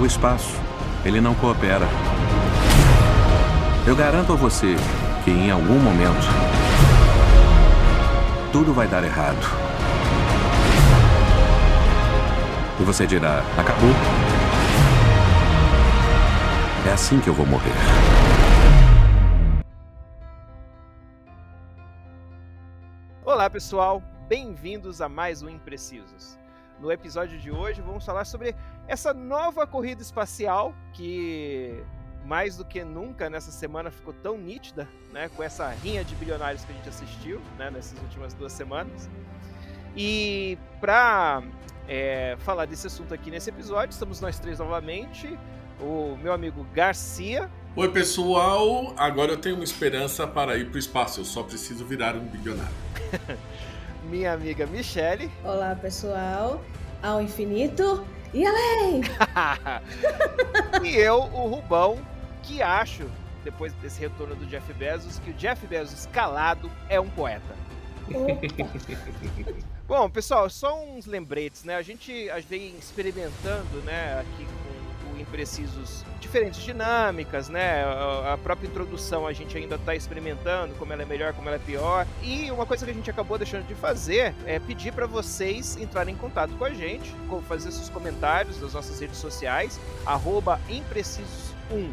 o espaço. Ele não coopera. Eu garanto a você que em algum momento tudo vai dar errado. E você dirá: acabou. É assim que eu vou morrer. Olá, pessoal. Bem-vindos a mais um Imprecisos. No episódio de hoje, vamos falar sobre essa nova corrida espacial que mais do que nunca nessa semana ficou tão nítida, né, com essa rinha de bilionários que a gente assistiu, né, nessas últimas duas semanas. E para é, falar desse assunto aqui nesse episódio, estamos nós três novamente, o meu amigo Garcia. Oi pessoal, agora eu tenho uma esperança para ir para o espaço, eu só preciso virar um bilionário. Minha amiga Michele. Olá pessoal, ao infinito e além! e eu, o Rubão, que acho, depois desse retorno do Jeff Bezos, que o Jeff Bezos calado é um poeta. Bom, pessoal, só uns lembretes, né? A gente vem experimentando, né, aqui com Imprecisos diferentes dinâmicas, né? A própria introdução a gente ainda está experimentando como ela é melhor, como ela é pior. E uma coisa que a gente acabou deixando de fazer é pedir para vocês entrarem em contato com a gente, fazer seus comentários nas nossas redes sociais, imprecisos1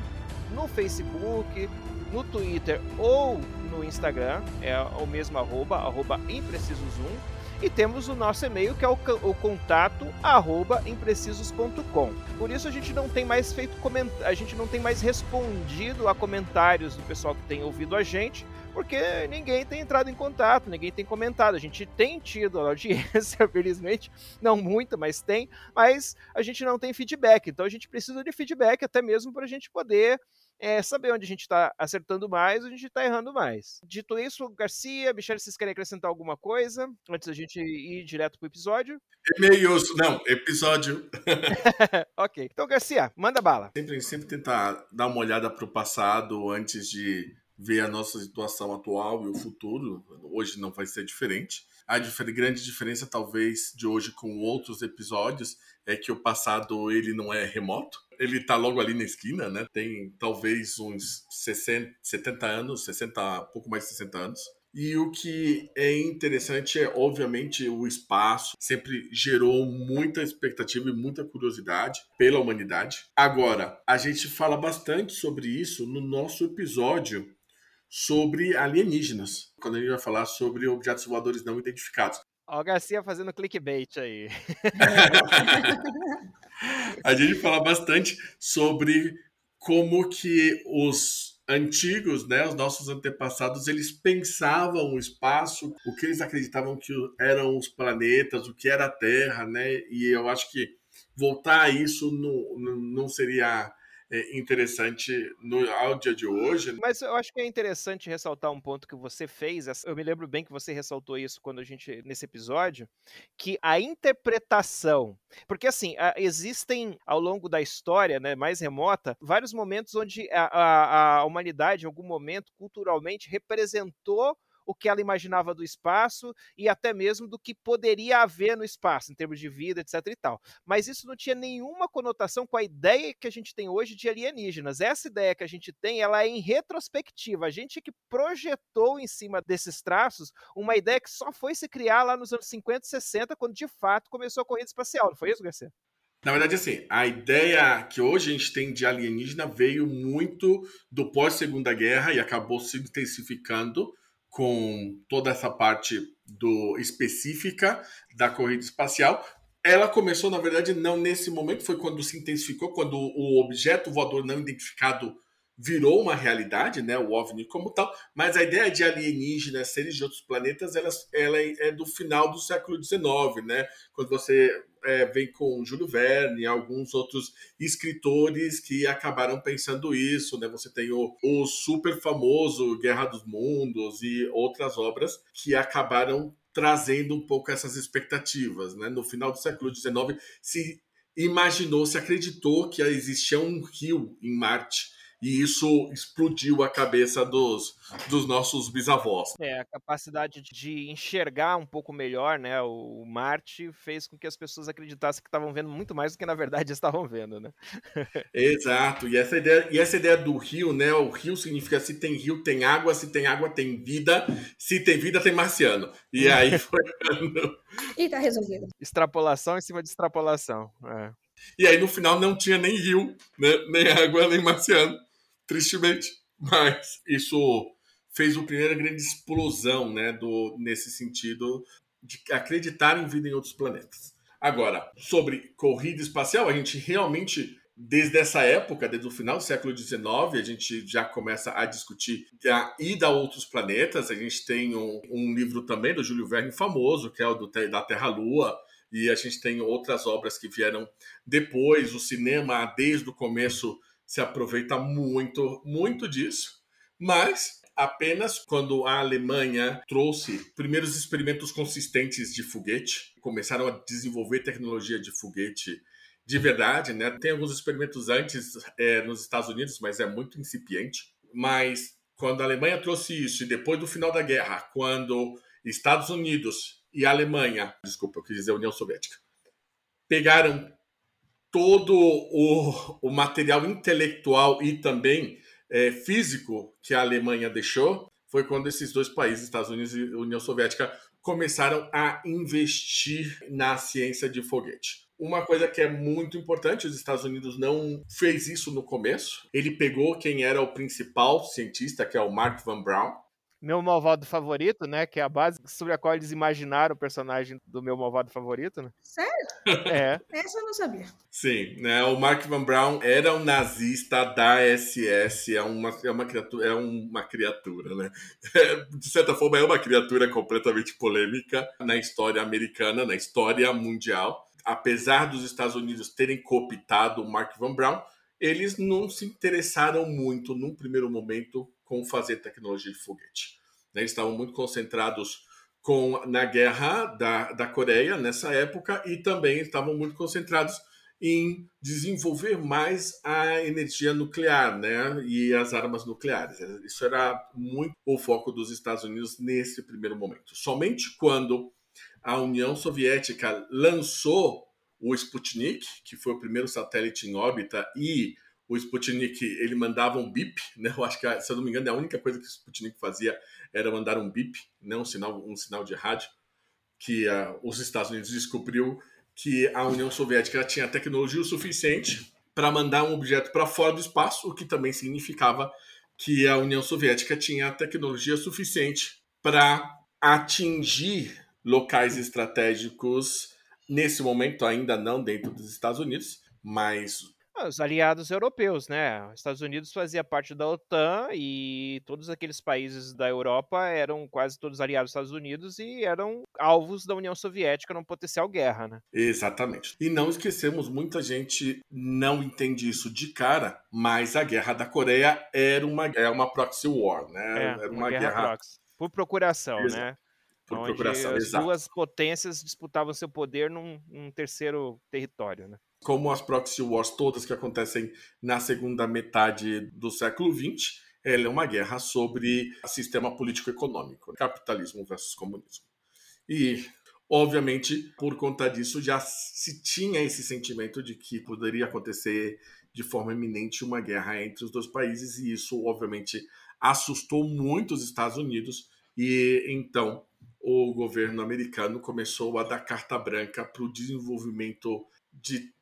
no Facebook, no Twitter ou no Instagram, é o mesmo arroba, arroba imprecisos1 e temos o nosso e-mail que é o, o contato arroba imprecisos.com. Por isso a gente não tem mais feito a gente não tem mais respondido a comentários do pessoal que tem ouvido a gente, porque ninguém tem entrado em contato, ninguém tem comentado. A gente tem tido audiência, felizmente, não muita, mas tem, mas a gente não tem feedback. Então a gente precisa de feedback até mesmo para a gente poder é saber onde a gente está acertando mais, onde a gente está errando mais. Dito isso, Garcia, Michele, vocês querem acrescentar alguma coisa antes da gente ir direto pro episódio? E-mails, não, episódio. ok. Então, Garcia, manda bala. Sempre, sempre tentar dar uma olhada para o passado antes de ver a nossa situação atual e o futuro. Hoje não vai ser diferente. A grande diferença, talvez, de hoje com outros episódios é que o passado ele não é remoto. Ele está logo ali na esquina, né? Tem talvez uns 60, 70 anos, 60, pouco mais de 60 anos. E o que é interessante é, obviamente, o espaço sempre gerou muita expectativa e muita curiosidade pela humanidade. Agora, a gente fala bastante sobre isso no nosso episódio sobre alienígenas, quando a gente vai falar sobre objetos voadores não identificados. Ó, o Garcia fazendo clickbait aí. a gente fala bastante sobre como que os antigos, né, os nossos antepassados, eles pensavam o espaço, o que eles acreditavam que eram os planetas, o que era a Terra, né? E eu acho que voltar a isso não, não seria interessante no dia de hoje. Mas eu acho que é interessante ressaltar um ponto que você fez. Eu me lembro bem que você ressaltou isso quando a gente nesse episódio, que a interpretação, porque assim existem ao longo da história, né, mais remota, vários momentos onde a, a, a humanidade, em algum momento, culturalmente representou o que ela imaginava do espaço e até mesmo do que poderia haver no espaço, em termos de vida, etc. e tal. Mas isso não tinha nenhuma conotação com a ideia que a gente tem hoje de alienígenas. Essa ideia que a gente tem, ela é em retrospectiva. A gente que projetou em cima desses traços uma ideia que só foi se criar lá nos anos 50 e 60, quando de fato começou a corrida espacial. Não foi isso, Garcia? Na verdade, assim, a ideia que hoje a gente tem de alienígena veio muito do pós-segunda guerra e acabou se intensificando com toda essa parte do específica da corrida espacial. Ela começou, na verdade, não nesse momento, foi quando se intensificou, quando o objeto voador não identificado virou uma realidade, né, o OVNI como tal, mas a ideia de alienígenas, seres de outros planetas, ela, ela é do final do século XIX, né, quando você é, vem com Júlio Verne e alguns outros escritores que acabaram pensando isso, né, você tem o, o super famoso Guerra dos Mundos e outras obras que acabaram trazendo um pouco essas expectativas, né, no final do século XIX se imaginou, se acreditou que existia um rio em Marte, E isso explodiu a cabeça dos, dos nossos bisavós. É, a capacidade de enxergar um pouco melhor, né? O Marte fez com que as pessoas acreditassem que estavam vendo muito mais do que na verdade estavam vendo, né? Exato. E essa ideia, e essa ideia do rio, né? O rio significa se tem rio, tem água, se tem água, tem vida, se tem vida, tem marciano. E aí foi. e tá resolvido. Extrapolação em cima de extrapolação. É. E aí no final não tinha nem rio, né? nem água, nem marciano tristemente. Mas isso fez uma primeira grande explosão né, do, nesse sentido de acreditar em vida em outros planetas. Agora, sobre corrida espacial, a gente realmente, desde essa época, desde o final do século XIX, a gente já começa a discutir a ida a outros planetas. A gente tem um, um livro também do Júlio Verne famoso, que é o do, da Terra-Lua, e a gente tem outras obras que vieram depois. O cinema, desde o começo, se aproveita muito, muito disso, mas apenas quando a Alemanha trouxe primeiros experimentos consistentes de foguete, começaram a desenvolver tecnologia de foguete de verdade, né? Tem alguns experimentos antes é, nos Estados Unidos, mas é muito incipiente. Mas quando a Alemanha trouxe isso e depois do final da guerra, quando Estados Unidos e Alemanha, desculpa, eu quis dizer União Soviética, pegaram todo o, o material intelectual e também é, físico que a Alemanha deixou foi quando esses dois países, Estados Unidos e União Soviética, começaram a investir na ciência de foguete. Uma coisa que é muito importante, os Estados Unidos não fez isso no começo. Ele pegou quem era o principal cientista, que é o Mark Van Braun, meu malvado favorito, né? Que é a base sobre a qual eles imaginaram o personagem do meu malvado favorito, né? Sério? É. Essa eu não sabia. Sim, né? O Mark Van Braun era um nazista da SS, é uma, é uma criatura, é uma criatura, né? De certa forma, é uma criatura completamente polêmica na história americana, na história mundial. Apesar dos Estados Unidos terem cooptado o Mark Van Braun, eles não se interessaram muito, num primeiro momento, com fazer tecnologia de foguete. Né? Eles estavam muito concentrados com, na guerra da, da Coreia nessa época e também estavam muito concentrados em desenvolver mais a energia nuclear né? e as armas nucleares. Isso era muito o foco dos Estados Unidos nesse primeiro momento. Somente quando a União Soviética lançou o Sputnik, que foi o primeiro satélite em órbita, e o Sputnik ele mandava um bip, né? Eu acho que, se eu não me engano, a única coisa que o Sputnik fazia era mandar um bip, né? um, sinal, um sinal de rádio, que uh, os Estados Unidos descobriu que a União Soviética tinha tecnologia o suficiente para mandar um objeto para fora do espaço, o que também significava que a União Soviética tinha tecnologia suficiente para atingir locais estratégicos, nesse momento ainda não dentro dos Estados Unidos, mas os aliados europeus, né? Os Estados Unidos fazia parte da OTAN e todos aqueles países da Europa eram quase todos aliados dos Estados Unidos e eram alvos da União Soviética numa potencial guerra, né? Exatamente. E não esquecemos, muita gente não entende isso de cara, mas a Guerra da Coreia era uma, é uma proxy war, né? É, era uma, uma guerra, guerra... Proxy. Por procuração, Exato. né? Por Onde procuração, as exato. duas potências disputavam seu poder num, num terceiro território, né? Como as proxy wars todas que acontecem na segunda metade do século XX, ela é uma guerra sobre sistema político-econômico, capitalismo versus comunismo. E, obviamente, por conta disso, já se tinha esse sentimento de que poderia acontecer de forma iminente uma guerra entre os dois países, e isso, obviamente, assustou muito os Estados Unidos, e então o governo americano começou a dar carta branca para o desenvolvimento de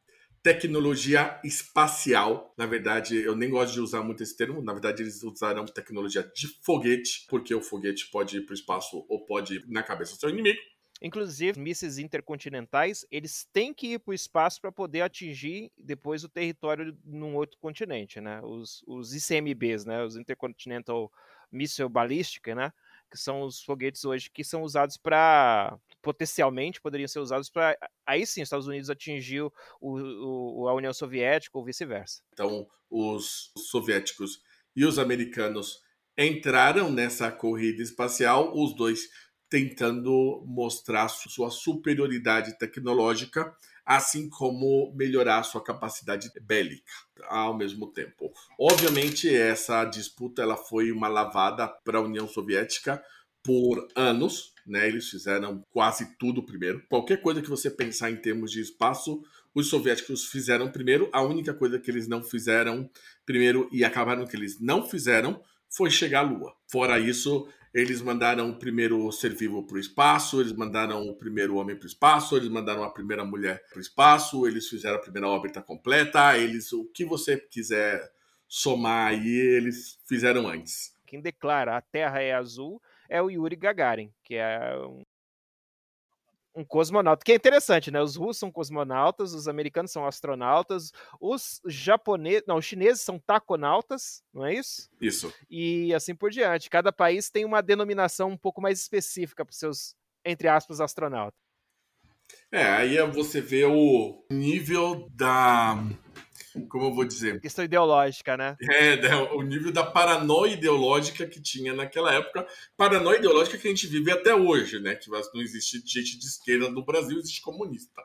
tecnologia espacial. Na verdade, eu nem gosto de usar muito esse termo. Na verdade, eles usaram tecnologia de foguete, porque o foguete pode ir para o espaço ou pode ir na cabeça do seu inimigo. Inclusive, mísseis intercontinentais, eles têm que ir para o espaço para poder atingir depois o território num outro continente, né? Os, os ICMBs, né? Os Intercontinental Missile Ballistic, né? Que são os foguetes hoje que são usados para potencialmente poderiam ser usados para aí sim os Estados Unidos atingir o, o, a União Soviética ou vice-versa. Então, os soviéticos e os americanos entraram nessa corrida espacial, os dois tentando mostrar sua superioridade tecnológica assim como melhorar sua capacidade bélica ao mesmo tempo. Obviamente, essa disputa ela foi uma lavada para a União Soviética por anos, né? Eles fizeram quase tudo primeiro. Qualquer coisa que você pensar em termos de espaço, os soviéticos fizeram primeiro. A única coisa que eles não fizeram primeiro e acabaram que eles não fizeram foi chegar à Lua. Fora isso, eles mandaram o primeiro ser vivo para o espaço, eles mandaram o primeiro homem para o espaço, eles mandaram a primeira mulher para o espaço, eles fizeram a primeira órbita completa, eles o que você quiser somar aí, eles fizeram antes. Quem declara a Terra é azul é o Yuri Gagarin, que é um um cosmonauta, que é interessante, né? Os russos são cosmonautas, os americanos são astronautas, os japoneses, não, os chineses são taconautas, não é isso? Isso. E assim por diante. Cada país tem uma denominação um pouco mais específica para os seus, entre aspas, astronautas. É, aí você vê o nível da como eu vou dizer? Questão ideológica, né? É, né, o nível da paranoia ideológica que tinha naquela época. Paranoia ideológica que a gente vive até hoje, né? Que não existe gente de esquerda no Brasil, existe comunista.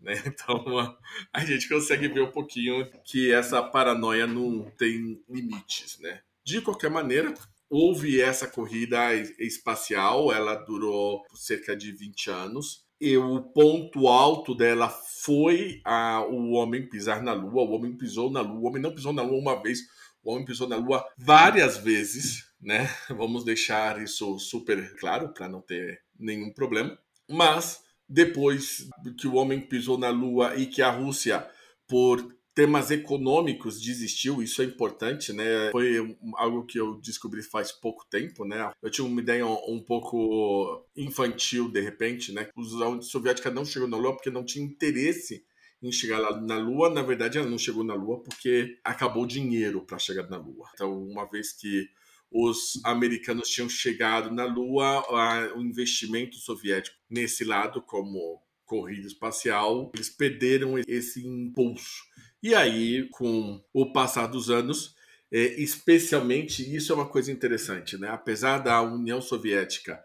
Né? Então a gente consegue ver um pouquinho que essa paranoia não tem limites, né? De qualquer maneira, houve essa corrida espacial, ela durou cerca de 20 anos e o ponto alto dela foi a, o homem pisar na Lua. O homem pisou na Lua. O homem não pisou na Lua uma vez. O homem pisou na Lua várias vezes, né? Vamos deixar isso super claro para não ter nenhum problema. Mas depois que o homem pisou na Lua e que a Rússia, por temas econômicos desistiu, isso é importante, né? Foi algo que eu descobri faz pouco tempo, né? Eu tinha uma ideia um pouco infantil de repente, né? A União Soviética não chegou na Lua porque não tinha interesse em chegar lá na Lua. Na verdade, ela não chegou na Lua porque acabou o dinheiro para chegar na Lua. Então, uma vez que os americanos tinham chegado na Lua, o investimento soviético nesse lado, como corrida espacial, eles perderam esse impulso. E aí, com o passar dos anos, é, especialmente isso é uma coisa interessante, né? Apesar da União Soviética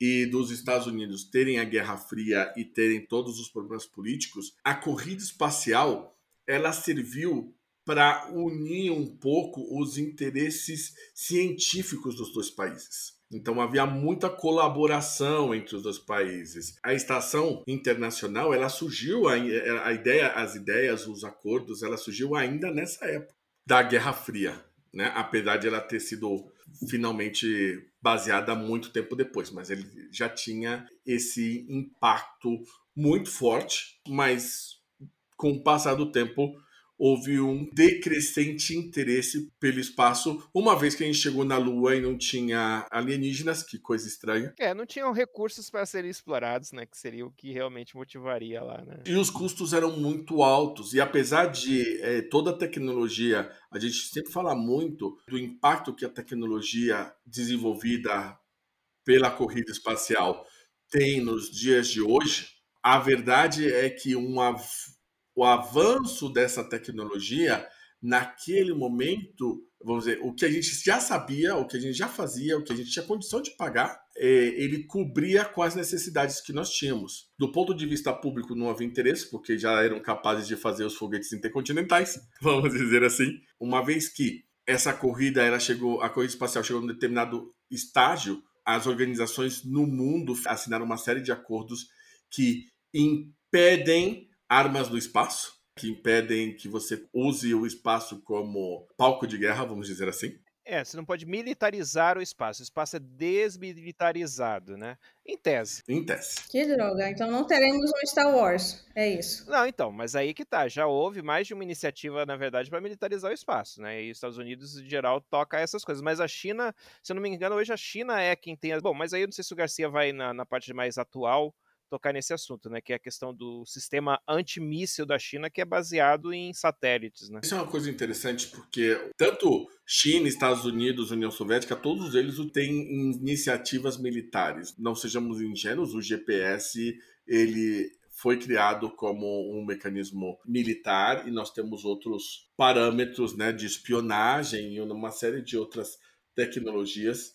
e dos Estados Unidos terem a Guerra Fria e terem todos os problemas políticos, a corrida espacial ela serviu para unir um pouco os interesses científicos dos dois países. Então havia muita colaboração entre os dois países. A estação internacional, ela surgiu a, a ideia, as ideias, os acordos, ela surgiu ainda nessa época da Guerra Fria, né? Apesar de ela ter sido finalmente baseada muito tempo depois, mas ele já tinha esse impacto muito forte, mas com o passar do tempo houve um decrescente interesse pelo espaço, uma vez que a gente chegou na Lua e não tinha alienígenas, que coisa estranha. É, não tinham recursos para serem explorados, né? Que seria o que realmente motivaria lá, né? E os custos eram muito altos. E apesar de é, toda a tecnologia, a gente sempre fala muito do impacto que a tecnologia desenvolvida pela corrida espacial tem nos dias de hoje, a verdade é que uma o avanço dessa tecnologia, naquele momento, vamos dizer, o que a gente já sabia, o que a gente já fazia, o que a gente tinha condição de pagar, é, ele cobria com as necessidades que nós tínhamos. Do ponto de vista público, não havia interesse, porque já eram capazes de fazer os foguetes intercontinentais, vamos dizer assim. Uma vez que essa corrida, ela chegou, a corrida espacial chegou a um determinado estágio, as organizações no mundo assinaram uma série de acordos que impedem armas do espaço, que impedem que você use o espaço como palco de guerra, vamos dizer assim. É, você não pode militarizar o espaço. O espaço é desmilitarizado, né? Em tese. Em tese. Que droga. Então não teremos um Star Wars. É isso. Não, então, mas aí que tá. Já houve mais de uma iniciativa, na verdade, para militarizar o espaço, né? E os Estados Unidos, em geral, toca essas coisas. Mas a China, se eu não me engano, hoje a China é quem tem as. Bom, mas aí eu não sei se o Garcia vai na, na parte mais atual tocar nesse assunto, né? Que é a questão do sistema antimíssil da China, que é baseado em satélites, né? Isso é uma coisa interessante, porque tanto China, Estados Unidos, União Soviética, todos eles têm iniciativas militares. Não sejamos ingênuos, o GPS, ele foi criado como um mecanismo militar e nós temos outros parâmetros né, de espionagem e uma série de outras tecnologias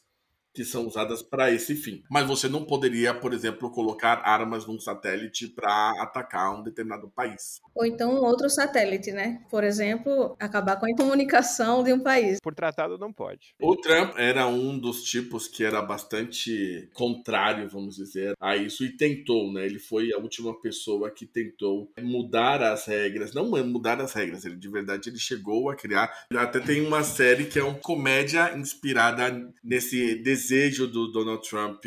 que são usadas para esse fim. Mas você não poderia, por exemplo, colocar armas num satélite para atacar um determinado país. Ou então um outro satélite, né? Por exemplo, acabar com a comunicação de um país. Por tratado não pode. O Trump era um dos tipos que era bastante contrário, vamos dizer, a isso e tentou, né? Ele foi a última pessoa que tentou mudar as regras, não mudar as regras, ele de verdade ele chegou a criar. Até tem uma série que é uma comédia inspirada nesse desejo do Donald Trump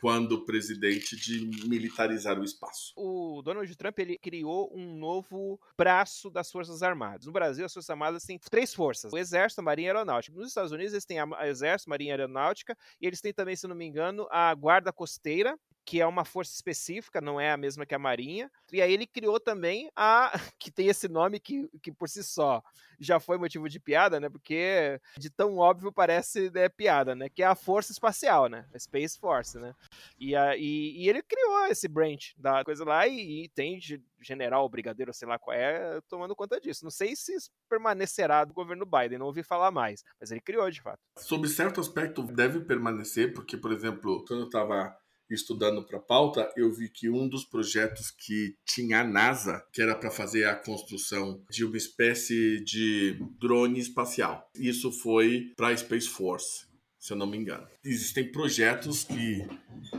quando presidente de militarizar o espaço. O Donald Trump ele criou um novo braço das Forças Armadas. No Brasil, as Forças Armadas têm três forças: o Exército, a Marinha e a Aeronáutica. Nos Estados Unidos, eles têm a Exército, a Marinha e a Aeronáutica, e eles têm também, se não me engano, a Guarda Costeira, que é uma força específica, não é a mesma que a Marinha. E aí ele criou também a que tem esse nome que, que por si só já foi motivo de piada, né? Porque de tão óbvio parece né, piada, né? Que é a Força Espacial, né? A Space Force, né? E, a, e, e ele criou esse branch da coisa lá e, e tem general, brigadeiro, sei lá qual é, tomando conta disso. Não sei se permanecerá do governo Biden, não ouvi falar mais, mas ele criou de fato. Sobre certo aspecto deve permanecer, porque, por exemplo, quando eu estava estudando para a pauta, eu vi que um dos projetos que tinha a NASA, que era para fazer a construção de uma espécie de drone espacial. Isso foi para a Space Force, se eu não me engano. Existem projetos que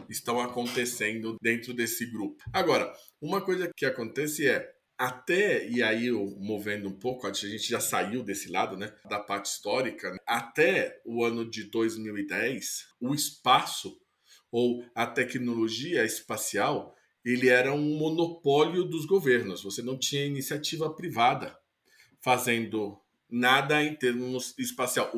estão acontecendo dentro desse grupo. Agora, uma coisa que acontece é até, e aí eu movendo um pouco, a gente já saiu desse lado, né, da parte histórica, até o ano de 2010, o espaço ou a tecnologia espacial, ele era um monopólio dos governos. Você não tinha iniciativa privada fazendo nada em termos espacial,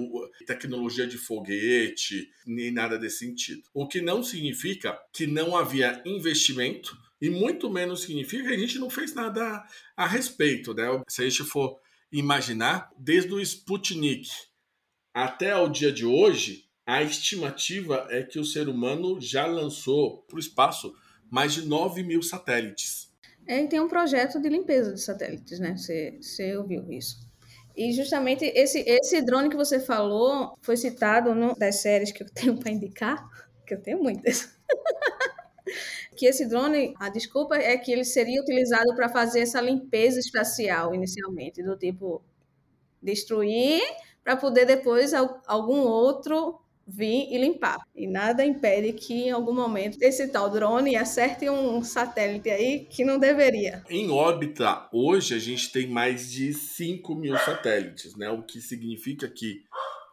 tecnologia de foguete, nem nada desse sentido. O que não significa que não havia investimento e muito menos significa que a gente não fez nada a respeito, né? Se a gente for imaginar, desde o Sputnik até o dia de hoje, a estimativa é que o ser humano já lançou para o espaço mais de 9 mil satélites. É, tem um projeto de limpeza de satélites, né? Você, você ouviu isso. E justamente esse, esse drone que você falou foi citado numa das séries que eu tenho para indicar, que eu tenho muitas. que esse drone, a desculpa é que ele seria utilizado para fazer essa limpeza espacial inicialmente, do tipo destruir para poder depois algum outro vir e limpar. E nada impede que em algum momento esse tal drone acerte um satélite aí que não deveria. Em órbita, hoje a gente tem mais de 5 mil satélites, né? O que significa que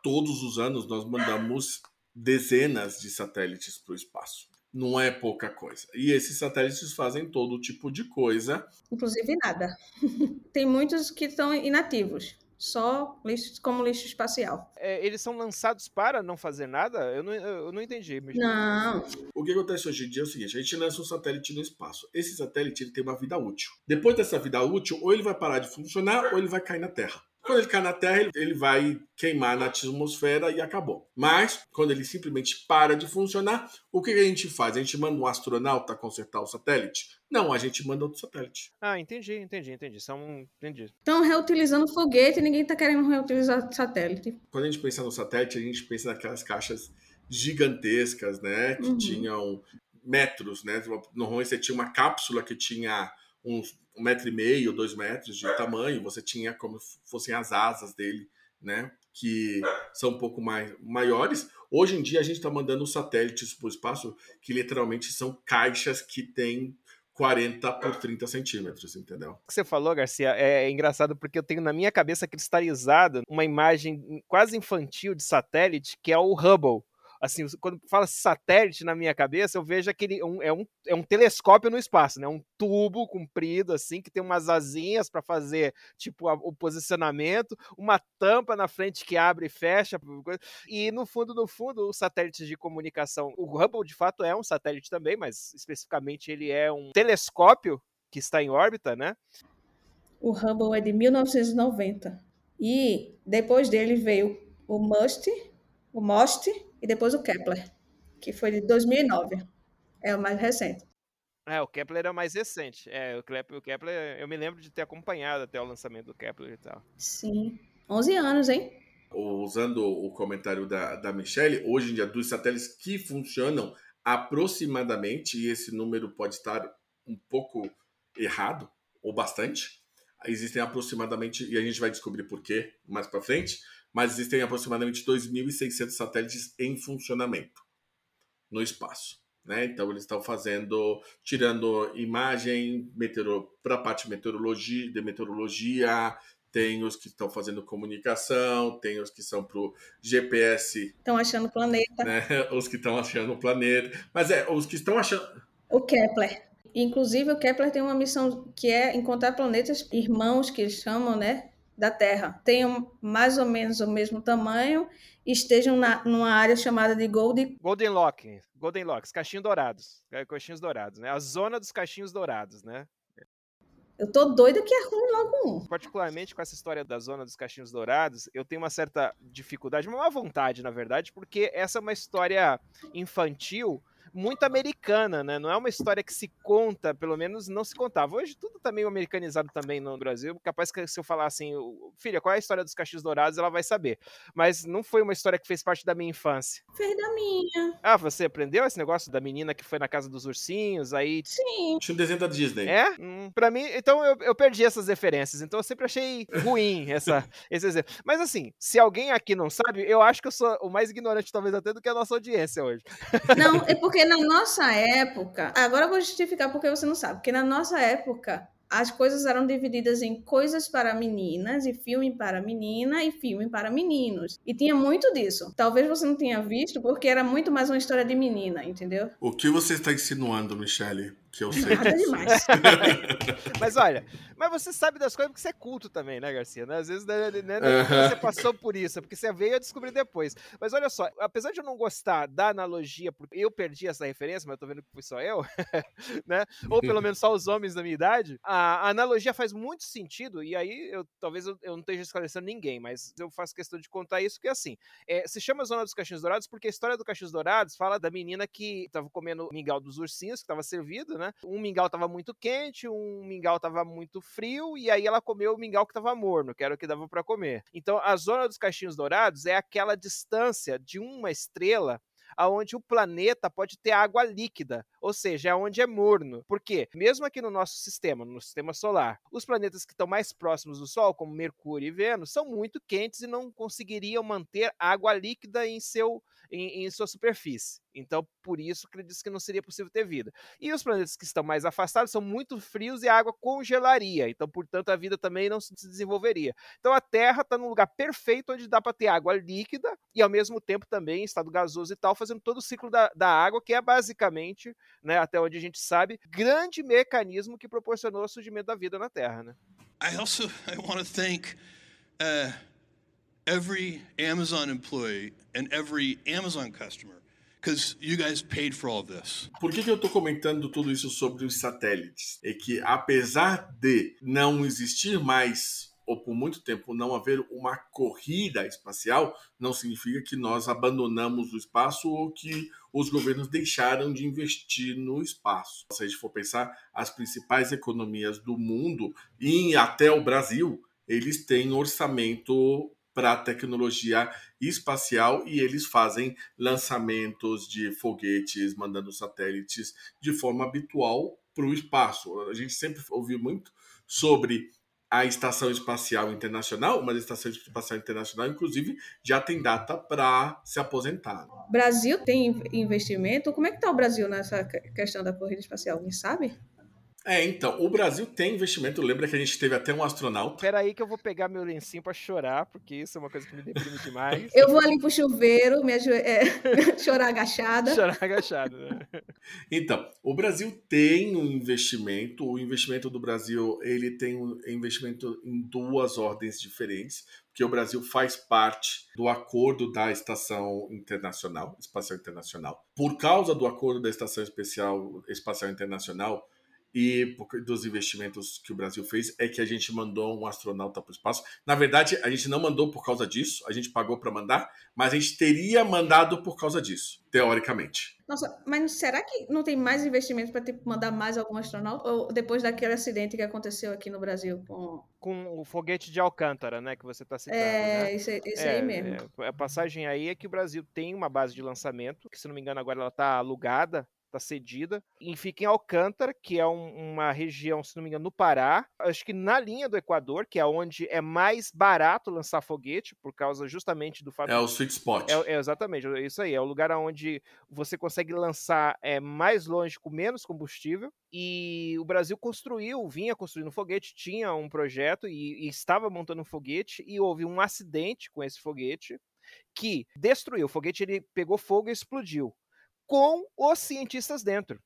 todos os anos nós mandamos dezenas de satélites para o espaço. Não é pouca coisa. E esses satélites fazem todo tipo de coisa. Inclusive nada. tem muitos que estão inativos só lixo, como lixo espacial. É, eles são lançados para não fazer nada? Eu não, eu não entendi. Mas... Não. O que acontece hoje em dia é o seguinte: a gente lança um satélite no espaço. Esse satélite ele tem uma vida útil. Depois dessa vida útil, ou ele vai parar de funcionar, ou ele vai cair na Terra. Quando ele cai na Terra, ele vai queimar na atmosfera e acabou. Mas, quando ele simplesmente para de funcionar, o que a gente faz? A gente manda um astronauta consertar o satélite? Não, a gente manda outro satélite. Ah, entendi, entendi, entendi. São, entendi. Estão reutilizando foguete e ninguém está querendo reutilizar satélite. Quando a gente pensa no satélite, a gente pensa naquelas caixas gigantescas, né? Que uhum. tinham metros, né? Normalmente você tinha uma cápsula que tinha uns um metro e meio, dois metros de tamanho, você tinha como fossem as asas dele, né? Que são um pouco mais maiores. Hoje em dia a gente está mandando satélites para o espaço que literalmente são caixas que têm 40 por 30 centímetros, entendeu? O que você falou, Garcia, é engraçado porque eu tenho na minha cabeça cristalizada uma imagem quase infantil de satélite que é o Hubble assim, quando fala satélite na minha cabeça, eu vejo aquele um, é, um, é um telescópio no espaço, né? Um tubo comprido assim que tem umas asinhas para fazer tipo a, o posicionamento, uma tampa na frente que abre e fecha e no fundo, no fundo, os satélites de comunicação, o Hubble de fato é um satélite também, mas especificamente ele é um telescópio que está em órbita, né? O Hubble é de 1990 e depois dele veio o MUST, o MOST e depois o Kepler, que foi de 2009. É o mais recente. É, o Kepler é o mais recente. É, o Kepler, o Kepler, eu me lembro de ter acompanhado até o lançamento do Kepler e tal. Sim. 11 anos, hein? usando o comentário da, da Michelle, hoje em dia, dos satélites que funcionam aproximadamente, e esse número pode estar um pouco errado, ou bastante, existem aproximadamente, e a gente vai descobrir por quê mais para frente, mas existem aproximadamente 2.600 satélites em funcionamento no espaço. Né? Então eles estão fazendo, tirando imagem para a parte de meteorologia, de meteorologia, tem os que estão fazendo comunicação, tem os que são para o GPS. Estão achando o planeta. Né? Os que estão achando o planeta. Mas é, os que estão achando. O Kepler. Inclusive, o Kepler tem uma missão que é encontrar planetas irmãos, que eles chamam, né? Da Terra. Tenham mais ou menos o mesmo tamanho e estejam na, numa área chamada de Golden... Golden Lock. Golden Locks, caixinhos dourados. Caixinhos dourados, né? A zona dos caixinhos dourados, né? Eu tô doida que é ruim logo um. Particularmente com essa história da zona dos caixinhos dourados, eu tenho uma certa dificuldade, uma vontade, na verdade, porque essa é uma história infantil muito americana, né? Não é uma história que se conta, pelo menos não se contava. Hoje tudo tá meio americanizado também no Brasil. Capaz que se eu falar assim, filha, qual é a história dos cachos dourados, ela vai saber. Mas não foi uma história que fez parte da minha infância. Fez da minha. Ah, você aprendeu esse negócio da menina que foi na casa dos ursinhos, aí... Sim. Tinha um desenho da Disney. É? Hum, pra mim, então eu, eu perdi essas referências. Então eu sempre achei ruim essa, esse exemplo. Mas assim, se alguém aqui não sabe, eu acho que eu sou o mais ignorante talvez até do que a nossa audiência hoje. Não, é porque porque na nossa época, agora eu vou justificar porque você não sabe, porque na nossa época as coisas eram divididas em coisas para meninas e filme para menina e filme para meninos. E tinha muito disso. Talvez você não tenha visto porque era muito mais uma história de menina, entendeu? O que você está insinuando, Michele? Que eu sei. Nada demais. mas olha, mas você sabe das coisas porque você é culto também, né, Garcia? Às vezes né, né, né, você passou por isso, é porque você veio a descobrir depois. Mas olha só, apesar de eu não gostar da analogia, porque eu perdi essa referência, mas eu tô vendo que fui só eu, né? Ou pelo menos só os homens da minha idade, a, analogia faz muito sentido, e aí eu talvez eu, eu, não esteja esclarecendo ninguém, mas eu faço questão de contar isso, porque assim, é, se chama Zona dos Cachinhos Dourados porque a história do Cachinhos Dourados fala da menina que tava comendo mingau dos ursinhos, que tava servido, né? Um mingau tava muito quente, um mingau tava muito frio, e aí ela comeu o mingau que tava morno, que era o que dava para comer. Então, a zona dos caixinhos dourados é aquela distância de uma estrela aonde o planeta pode ter água líquida, ou seja, é onde é morno. Por quê? Mesmo aqui no nosso sistema, no sistema solar, os planetas que estão mais próximos do Sol, como Mercúrio e Vênus, são muito quentes e não conseguiriam manter água líquida em seu em, em sua superfície. Então, por isso que ele disse que não seria possível ter vida. E os planetas que estão mais afastados são muito frios e a água congelaria. Então, portanto, a vida também não se desenvolveria. Então, a Terra está num lugar perfeito onde dá para ter água líquida e, ao mesmo tempo, também em estado gasoso e tal, fazendo todo o ciclo da, da água, que é basicamente, né, até onde a gente sabe, grande mecanismo que proporcionou o surgimento da vida na Terra. Né? I also I want to thank uh, every Amazon employee and every Amazon customer because you guys paid for all this. Por que, que eu estou comentando tudo isso sobre os satélites? É que apesar de não existir mais ou por muito tempo não haver uma corrida espacial, não significa que nós abandonamos o espaço ou que os governos deixaram de investir no espaço. Se a gente for pensar, as principais economias do mundo e até o Brasil, eles têm orçamento para tecnologia espacial e eles fazem lançamentos de foguetes, mandando satélites de forma habitual para o espaço. A gente sempre ouviu muito sobre a Estação Espacial Internacional, mas a Estação Espacial Internacional, inclusive, já tem data para se aposentar. Brasil tem investimento? Como é que está o Brasil nessa questão da corrida espacial? Alguém sabe? É, então, o Brasil tem investimento. Lembra que a gente teve até um astronauta? Espera aí que eu vou pegar meu lencinho para chorar, porque isso é uma coisa que me deprime demais. eu vou ali pro chuveiro, me aju... é, chorar agachada. chorar agachada, né? Então, o Brasil tem um investimento. O investimento do Brasil, ele tem um investimento em duas ordens diferentes, porque o Brasil faz parte do acordo da Estação Internacional, Espacial Internacional. Por causa do acordo da Estação Especial, Espacial Internacional, e dos investimentos que o Brasil fez é que a gente mandou um astronauta para o espaço. Na verdade, a gente não mandou por causa disso, a gente pagou para mandar, mas a gente teria mandado por causa disso, teoricamente. Nossa, mas será que não tem mais investimento para tipo, mandar mais algum astronauta? Ou depois daquele acidente que aconteceu aqui no Brasil com. Com o foguete de Alcântara, né? Que você está citando. É, né? esse, esse É, aí mesmo. é, a passagem aí é que o Brasil tem uma base de lançamento, que se não me engano agora ela está alugada, está cedida, e fica em Alcântara, que é um- uma região, se não me engano, no Pará, acho que na linha do Equador, que é onde é mais barato lançar foguete, por causa justamente do fato É o sweet spot. é, é exatamente, é isso aí. É o lugar onde você consegue lançar é, mais longe com menos combustível. E o Brasil construiu, vinha construindo foguete, tinha um projeto e, e estava montando um foguete. E houve um acidente com esse foguete que destruiu. O foguete ele pegou fogo e explodiu com os cientistas dentro.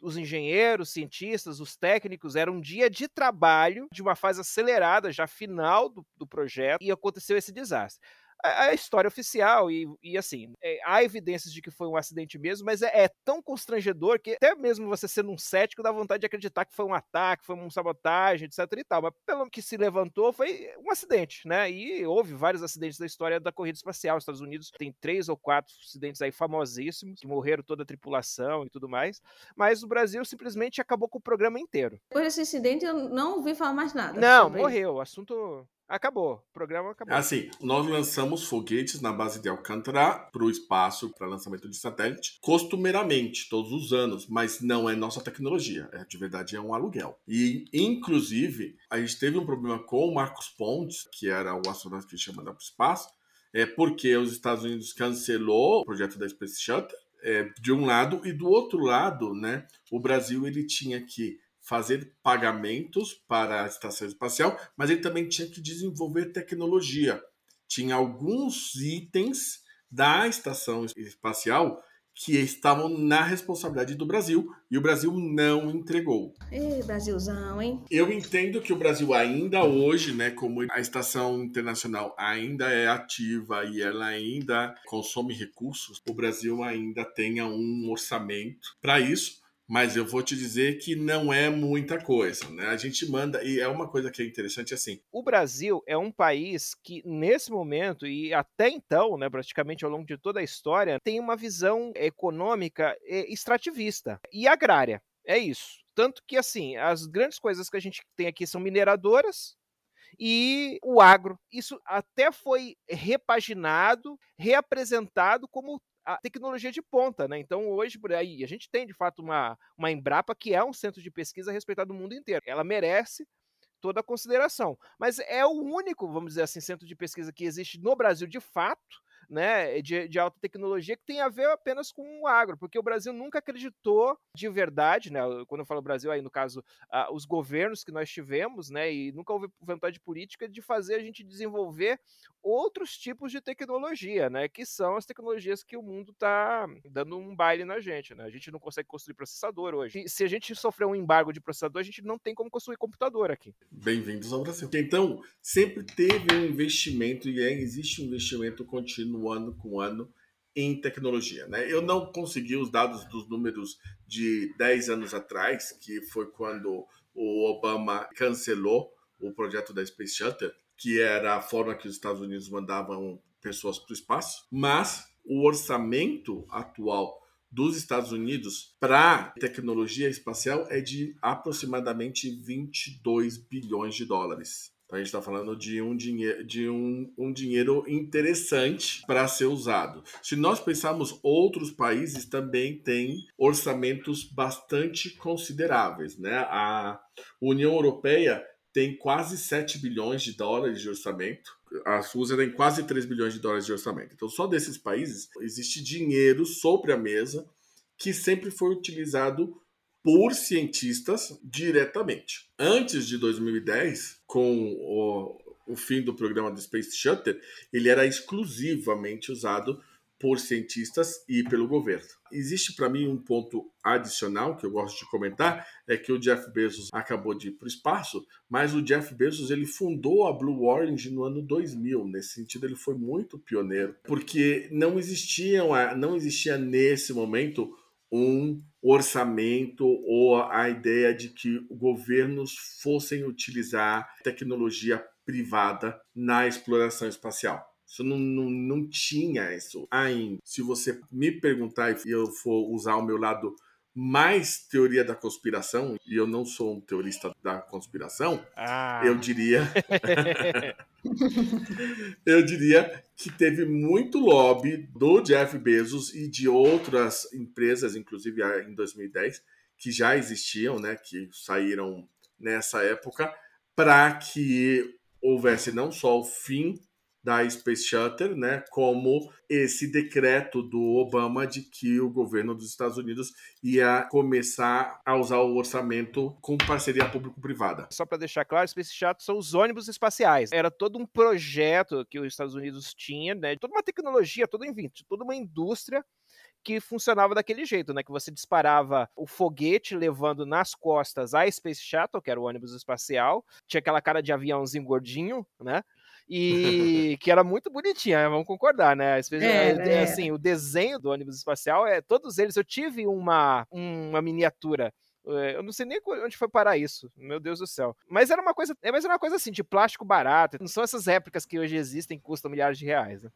Os engenheiros, cientistas, os técnicos, era um dia de trabalho, de uma fase acelerada, já final do, do projeto, e aconteceu esse desastre a, a história oficial e, e assim, é, há evidências de que foi um acidente mesmo, mas é, é tão constrangedor que até mesmo você sendo um cético dá vontade de acreditar que foi um ataque, foi uma sabotagem, etc e tal, mas pelo que se levantou foi um acidente, né? E houve vários acidentes da história da corrida espacial. Os Estados Unidos tem três ou quatro acidentes aí famosíssimos, que morreram toda a tripulação e tudo mais, mas o Brasil simplesmente acabou com o programa inteiro. Depois desse incidente, eu não ouvi falar mais nada. Não, morreu, o assunto acabou, o programa acabou. Assim, nós lançamos foguetes na base de Alcântara para o espaço, para lançamento de satélite, costumeiramente, todos os anos, mas não é nossa tecnologia, é, de verdade é um aluguel. E, inclusive, a gente teve um problema com o Marcos Pontes, que era o astronauta que mandado para o espaço, é porque os Estados Unidos cancelou o projeto da Space Shuttle, é, de um lado, e do outro lado, né, o Brasil ele tinha que fazer pagamentos para a estação espacial, mas ele também tinha que desenvolver tecnologia. Tinha alguns itens da estação espacial que estavam na responsabilidade do Brasil e o Brasil não entregou. Ei, Brasilzão, hein? Eu entendo que o Brasil ainda hoje, né, como a estação internacional ainda é ativa e ela ainda consome recursos, o Brasil ainda tenha um orçamento para isso. Mas eu vou te dizer que não é muita coisa, né? A gente manda, e é uma coisa que é interessante assim. o Brasil é um país que, nesse momento, e até então, né, praticamente ao longo de toda a história, tem uma visão econômica eh, extrativista e agrária. É isso. Tanto que, assim, as grandes coisas que a gente tem aqui são mineradoras e o agro. Isso até foi repaginado, reapresentado como a tecnologia de ponta, né? Então hoje por aí a gente tem de fato uma, uma Embrapa que é um centro de pesquisa respeitado no mundo inteiro. Ela merece toda a consideração, mas é o único, vamos dizer assim, centro de pesquisa que existe no Brasil de fato, né, de, de alta tecnologia que tem a ver apenas com o agro, porque o Brasil nunca acreditou de verdade, né? Quando eu falo Brasil aí no caso ah, os governos que nós tivemos, né, e nunca houve vontade política de fazer a gente desenvolver outros tipos de tecnologia, né? Que são as tecnologias que o mundo está dando um baile na gente, né? A gente não consegue construir processador hoje. E se a gente sofrer um embargo de processador, a gente não tem como construir computador aqui. Bem-vindos ao Brasil. Então, sempre teve um investimento e é, existe um investimento contínuo ano com ano em tecnologia. Né? Eu não consegui os dados dos números de 10 anos atrás, que foi quando o Obama cancelou o projeto da Space Shuttle, que era a forma que os Estados Unidos mandavam pessoas para o espaço, mas o orçamento atual dos Estados Unidos para tecnologia espacial é de aproximadamente 22 bilhões de dólares. Então a gente está falando de um dinheiro, de um, um dinheiro interessante para ser usado. Se nós pensarmos, outros países também têm orçamentos bastante consideráveis. Né? A União Europeia tem quase 7 bilhões de dólares de orçamento. A Suíça tem quase 3 bilhões de dólares de orçamento. Então, só desses países existe dinheiro sobre a mesa que sempre foi utilizado por cientistas diretamente. Antes de 2010, com o, o fim do programa do Space Shuttle, ele era exclusivamente usado por cientistas e pelo governo. Existe para mim um ponto adicional que eu gosto de comentar, é que o Jeff Bezos acabou de ir para o espaço, mas o Jeff Bezos ele fundou a Blue Origin no ano 2000. Nesse sentido, ele foi muito pioneiro, porque não existia, não existia nesse momento um orçamento ou a ideia de que governos fossem utilizar tecnologia privada na exploração espacial. Isso não, não, não tinha isso ainda. Se você me perguntar e eu for usar o meu lado mais teoria da conspiração, e eu não sou um teorista da conspiração, Ah. eu diria. eu diria que teve muito lobby do Jeff Bezos e de outras empresas, inclusive em 2010, que já existiam, né, que saíram nessa época, para que houvesse não só o fim da Space Shuttle, né, como esse decreto do Obama de que o governo dos Estados Unidos ia começar a usar o orçamento com parceria público-privada. Só para deixar claro, Space Shuttle são os ônibus espaciais. Era todo um projeto que os Estados Unidos tinha, né? Toda uma tecnologia, todo enfim, toda uma indústria que funcionava daquele jeito, né? Que você disparava o foguete levando nas costas a Space Shuttle, que era o ônibus espacial, tinha aquela cara de aviãozinho gordinho, né? E que era muito bonitinha, né? vamos concordar, né? Space, Era, é, assim, o desenho do ônibus espacial é todos eles. Eu tive uma, uma miniatura é, eu não sei nem onde foi parar isso, meu Deus do céu. Mas era uma coisa, é, mas era uma coisa assim, de plástico barato. Não são essas réplicas que hoje existem que custam milhares de reais. Né?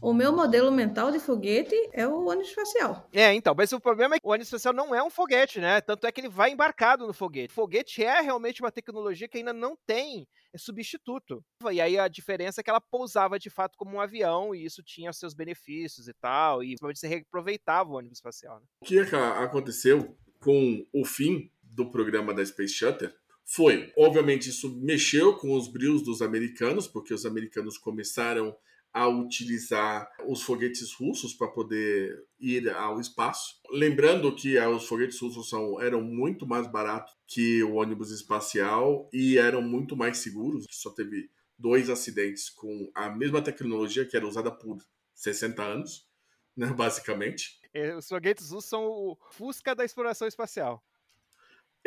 O meu modelo mental de foguete é o ônibus espacial. É, então, mas o problema é que o ônibus espacial não é um foguete, né? Tanto é que ele vai embarcado no foguete. O foguete é realmente uma tecnologia que ainda não tem substituto. E aí a diferença é que ela pousava de fato como um avião e isso tinha seus benefícios e tal, e você reaproveitava o ônibus espacial. Né? O que aconteceu com o fim do programa da Space Shuttle foi, obviamente, isso mexeu com os brilhos dos americanos, porque os americanos começaram a utilizar os foguetes russos para poder ir ao espaço. Lembrando que os foguetes russos são, eram muito mais baratos que o ônibus espacial e eram muito mais seguros. Só teve dois acidentes com a mesma tecnologia que era usada por 60 anos, né, basicamente. Os foguetes russos são o Fusca da exploração espacial.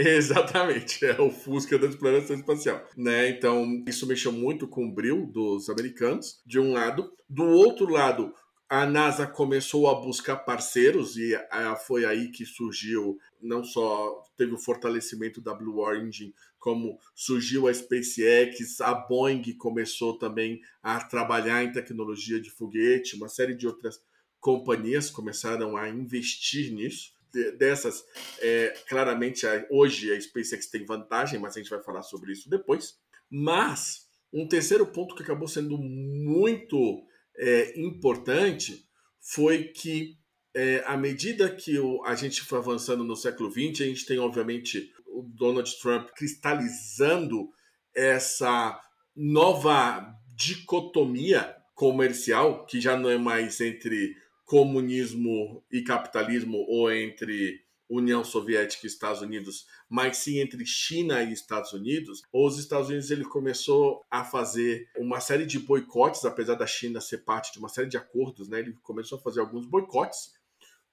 Exatamente, é o Fusca da exploração espacial, né? Então, isso mexeu muito com o bril dos americanos, de um lado. Do outro lado, a NASA começou a buscar parceiros e foi aí que surgiu, não só teve o fortalecimento da Blue Origin, como surgiu a SpaceX, a Boeing começou também a trabalhar em tecnologia de foguete, uma série de outras companhias começaram a investir nisso dessas, é, claramente hoje a SpaceX tem vantagem, mas a gente vai falar sobre isso depois. Mas um terceiro ponto que acabou sendo muito é, importante foi que é, à medida que o, a gente foi avançando no século XX, a gente tem obviamente o Donald Trump cristalizando essa nova dicotomia comercial que já não é mais entre comunismo e capitalismo ou entre União Soviética e Estados Unidos, mas sim entre China e Estados Unidos, os Estados Unidos ele começou a fazer uma série de boicotes, apesar da China ser parte de uma série de acordos, né? Ele começou a fazer alguns boicotes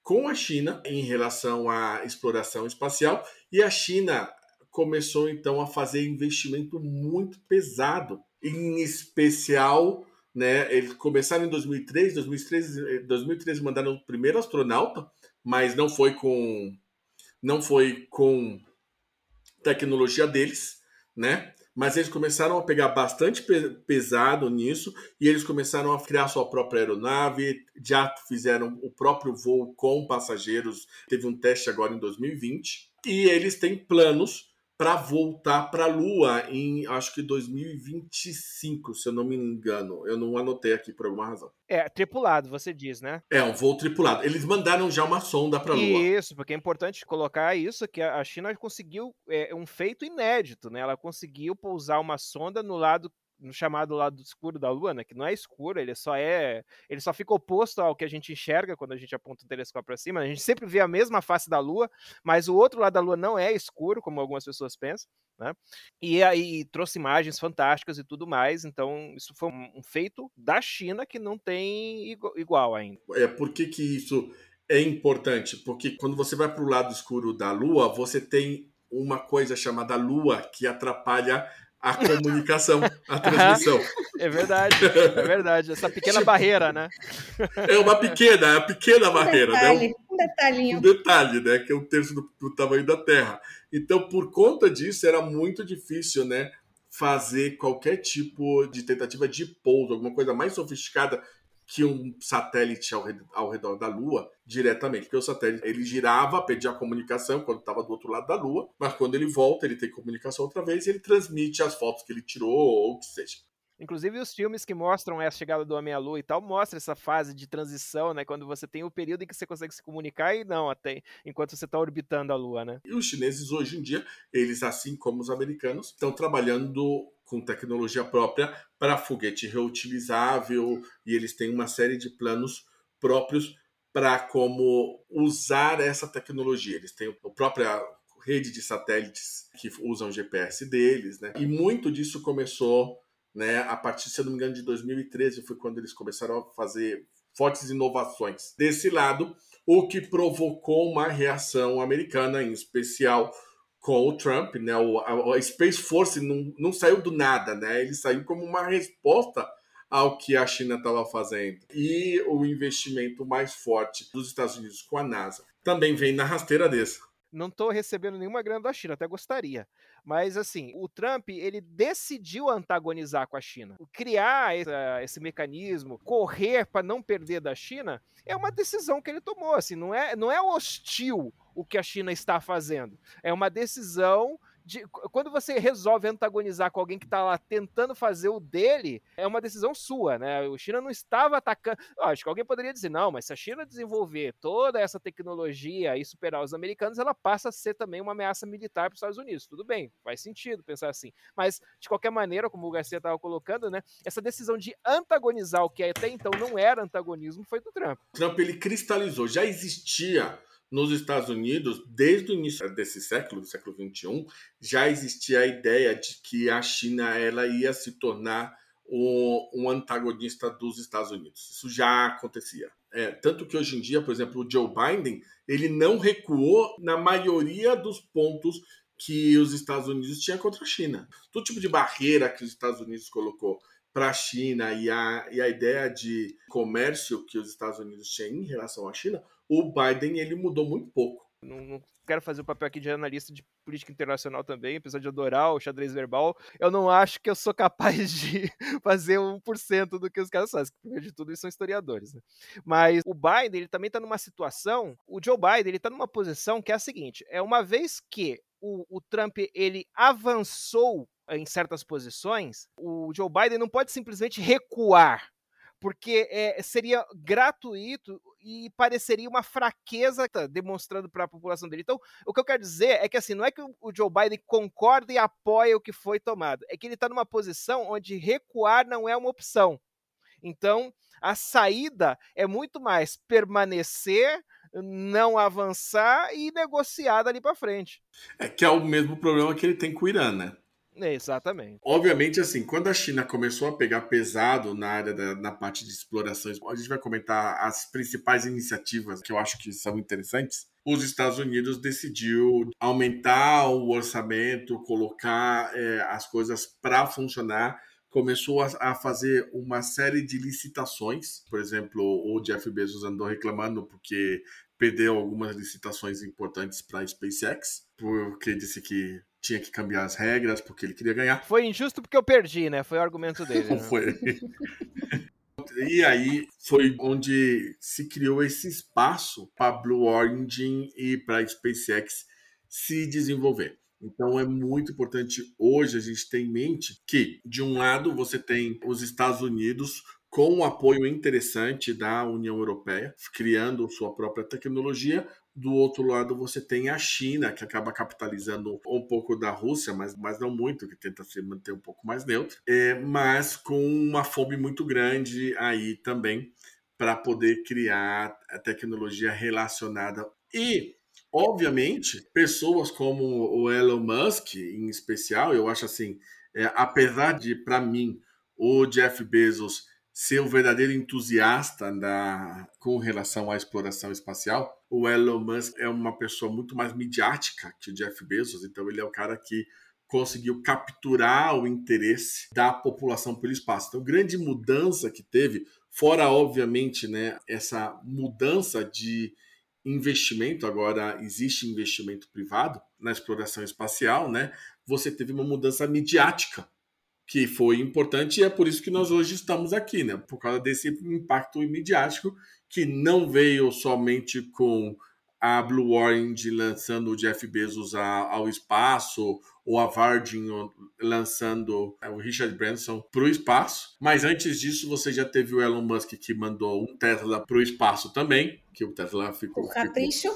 com a China em relação à exploração espacial e a China começou então a fazer investimento muito pesado, em especial né? Eles começaram em 2003, 2013, 2013 mandaram o primeiro astronauta, mas não foi com não foi com tecnologia deles, né? Mas eles começaram a pegar bastante pesado nisso e eles começaram a criar sua própria aeronave, já fizeram o próprio voo com passageiros, teve um teste agora em 2020 e eles têm planos para voltar para a Lua em acho que 2025, se eu não me engano. Eu não anotei aqui por alguma razão. É, tripulado, você diz, né? É, um voo tripulado. Eles mandaram já uma sonda para a Lua. Isso, porque é importante colocar isso, que a China conseguiu é, um feito inédito, né? Ela conseguiu pousar uma sonda no lado no chamado lado escuro da Lua, né, que não é escuro, ele só é, ele só fica oposto ao que a gente enxerga quando a gente aponta o telescópio para cima. A gente sempre vê a mesma face da Lua, mas o outro lado da Lua não é escuro, como algumas pessoas pensam, né? E aí trouxe imagens fantásticas e tudo mais. Então isso foi um feito da China que não tem igual ainda. É por que que isso é importante? Porque quando você vai para o lado escuro da Lua, você tem uma coisa chamada Lua que atrapalha a comunicação, a transmissão. É verdade, é verdade. Essa pequena barreira, né? É uma pequena, é a pequena barreira, detalhe, né? um detalhinho. Um detalhe, né? Que é um terço do, do tamanho da Terra. Então, por conta disso, era muito difícil, né? Fazer qualquer tipo de tentativa de pouso, alguma coisa mais sofisticada que um satélite ao, redor, ao redor da Lua diretamente, porque o satélite ele girava, pedia comunicação quando estava do outro lado da Lua, mas quando ele volta ele tem comunicação outra vez e ele transmite as fotos que ele tirou ou o que seja. Inclusive os filmes que mostram a chegada do Homem à Lua e tal, mostra essa fase de transição, né? Quando você tem o período em que você consegue se comunicar e não até enquanto você está orbitando a Lua, né? E os chineses hoje em dia, eles assim como os americanos, estão trabalhando com tecnologia própria para foguete reutilizável e eles têm uma série de planos próprios para como usar essa tecnologia. Eles têm a própria rede de satélites que usam o GPS deles, né? E muito disso começou, né, a partir, se eu não me engano, de 2013 foi quando eles começaram a fazer fortes inovações desse lado, o que provocou uma reação americana, em especial com o Trump, né? O, a, a Space Force não, não saiu do nada, né? Ele saiu como uma resposta ao que a China estava fazendo. E o investimento mais forte dos Estados Unidos com a NASA também vem na rasteira desse. Não estou recebendo nenhuma grana da China, até gostaria. Mas assim, o Trump ele decidiu antagonizar com a China. Criar essa, esse mecanismo, correr para não perder da China, é uma decisão que ele tomou. Assim, não é, não é hostil o que a China está fazendo. É uma decisão de, quando você resolve antagonizar com alguém que está lá tentando fazer o dele, é uma decisão sua, né? O China não estava atacando. Acho que alguém poderia dizer, não, mas se a China desenvolver toda essa tecnologia e superar os americanos, ela passa a ser também uma ameaça militar para os Estados Unidos. Tudo bem, faz sentido pensar assim. Mas, de qualquer maneira, como o Garcia estava colocando, né? Essa decisão de antagonizar o que até então não era antagonismo foi do Trump. Trump ele cristalizou, já existia nos Estados Unidos, desde o início desse século, do século 21, já existia a ideia de que a China ela ia se tornar um, um antagonista dos Estados Unidos. Isso já acontecia. É, tanto que hoje em dia, por exemplo, o Joe Biden ele não recuou na maioria dos pontos que os Estados Unidos tinham contra a China. Todo tipo de barreira que os Estados Unidos colocou para a China e a, e a ideia de comércio que os Estados Unidos tinham em relação à China, o Biden ele mudou muito pouco. Não, não, quero fazer o papel aqui de analista de política internacional também, apesar de adorar o xadrez verbal. Eu não acho que eu sou capaz de fazer 1% do que os caras fazem, porque de tudo eles são historiadores. Né? Mas o Biden ele também está numa situação, o Joe Biden ele está numa posição que é a seguinte: é uma vez que o, o Trump ele avançou em certas posições, o Joe Biden não pode simplesmente recuar porque é, seria gratuito e pareceria uma fraqueza tá, demonstrando para a população dele. Então, o que eu quero dizer é que assim, não é que o Joe Biden concorda e apoia o que foi tomado, é que ele está numa posição onde recuar não é uma opção. Então, a saída é muito mais permanecer, não avançar e negociar dali para frente. É que é o mesmo problema que ele tem com o Irã, né? Exatamente. Obviamente, assim, quando a China começou a pegar pesado na área da na parte de explorações, a gente vai comentar as principais iniciativas que eu acho que são interessantes. Os Estados Unidos decidiu aumentar o orçamento, colocar é, as coisas para funcionar começou a, a, fazer uma série de licitações. Por exemplo, o Jeff Bezos andou reclamando porque perdeu algumas licitações importantes para a SpaceX, porque disse que tinha que cambiar as regras porque ele queria ganhar. Foi injusto porque eu perdi, né? Foi o argumento dele. Né? foi. e aí foi onde se criou esse espaço para Blue Origin e para SpaceX se desenvolver. Então é muito importante hoje a gente ter em mente que, de um lado, você tem os Estados Unidos com um apoio interessante da União Europeia, criando sua própria tecnologia, do outro lado, você tem a China, que acaba capitalizando um pouco da Rússia, mas, mas não muito, que tenta se manter um pouco mais neutro, é, mas com uma fome muito grande aí também para poder criar a tecnologia relacionada. E, obviamente, pessoas como o Elon Musk, em especial, eu acho assim, é, apesar de, para mim, o Jeff Bezos ser o verdadeiro entusiasta da, com relação à exploração espacial, o Elon Musk é uma pessoa muito mais midiática que o Jeff Bezos, então ele é o cara que conseguiu capturar o interesse da população pelo espaço. Então, grande mudança que teve, fora obviamente, né, essa mudança de investimento, agora existe investimento privado na exploração espacial, né? Você teve uma mudança midiática que foi importante e é por isso que nós hoje estamos aqui, né? Por causa desse impacto midiático que não veio somente com a Blue Orange lançando o Jeff Bezos ao espaço, ou a Virgin lançando é, o Richard Branson para o espaço. Mas antes disso, você já teve o Elon Musk que mandou um Tesla para o espaço também, que o Tesla ficou. O capricho?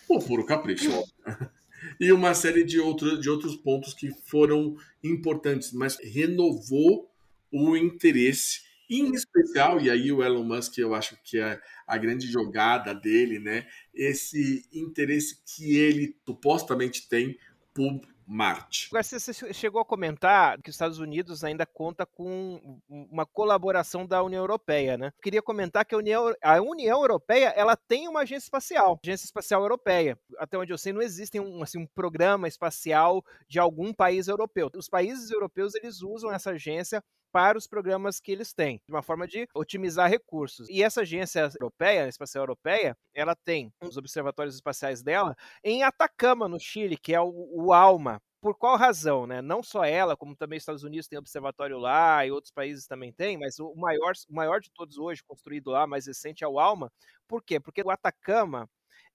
Ficou, o puro capricho. E uma série de, outro, de outros pontos que foram importantes, mas renovou o interesse em especial, e aí o Elon Musk eu acho que é a grande jogada dele, né? Esse interesse que ele supostamente tem por Marte. Agora, você chegou a comentar que os Estados Unidos ainda conta com uma colaboração da União Europeia, né? Queria comentar que a União, a União Europeia ela tem uma agência espacial, agência espacial europeia. Até onde eu sei, não existe um, assim, um programa espacial de algum país europeu. Os países europeus eles usam essa agência para os programas que eles têm, de uma forma de otimizar recursos. E essa agência europeia, espacial europeia, ela tem os observatórios espaciais dela em Atacama, no Chile, que é o, o ALMA. Por qual razão, né? Não só ela, como também os Estados Unidos tem observatório lá e outros países também têm, mas o maior, o maior de todos hoje, construído lá, mais recente, é o ALMA. Por quê? Porque o Atacama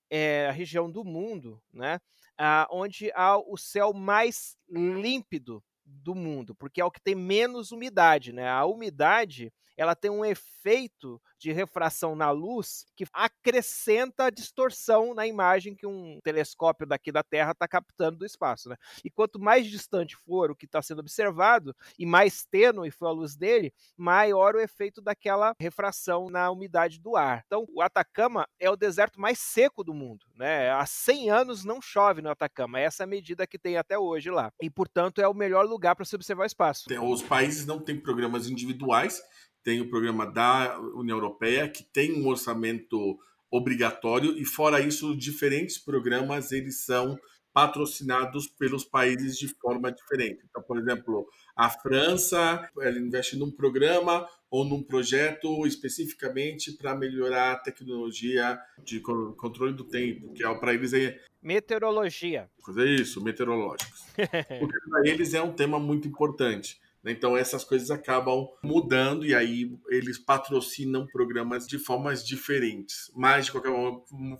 é a região do mundo, né? Ah, onde há o céu mais límpido do mundo, porque é o que tem menos umidade, né? A umidade ela tem um efeito de refração na luz que acrescenta a distorção na imagem que um telescópio daqui da Terra está captando do espaço. Né? E quanto mais distante for o que está sendo observado e mais tênue for a luz dele, maior o efeito daquela refração na umidade do ar. Então, o Atacama é o deserto mais seco do mundo. Né? Há 100 anos não chove no Atacama. Essa é a medida que tem até hoje lá. E, portanto, é o melhor lugar para se observar o espaço. Os países não têm programas individuais tem o programa da União Europeia, que tem um orçamento obrigatório, e fora isso, diferentes programas eles são patrocinados pelos países de forma diferente. Então, por exemplo, a França ela investe num programa ou num projeto especificamente para melhorar a tecnologia de controle do tempo, que é para eles é meteorologia. É isso, meteorológicos. Porque para eles é um tema muito importante. Então essas coisas acabam mudando e aí eles patrocinam programas de formas diferentes. Mas de qualquer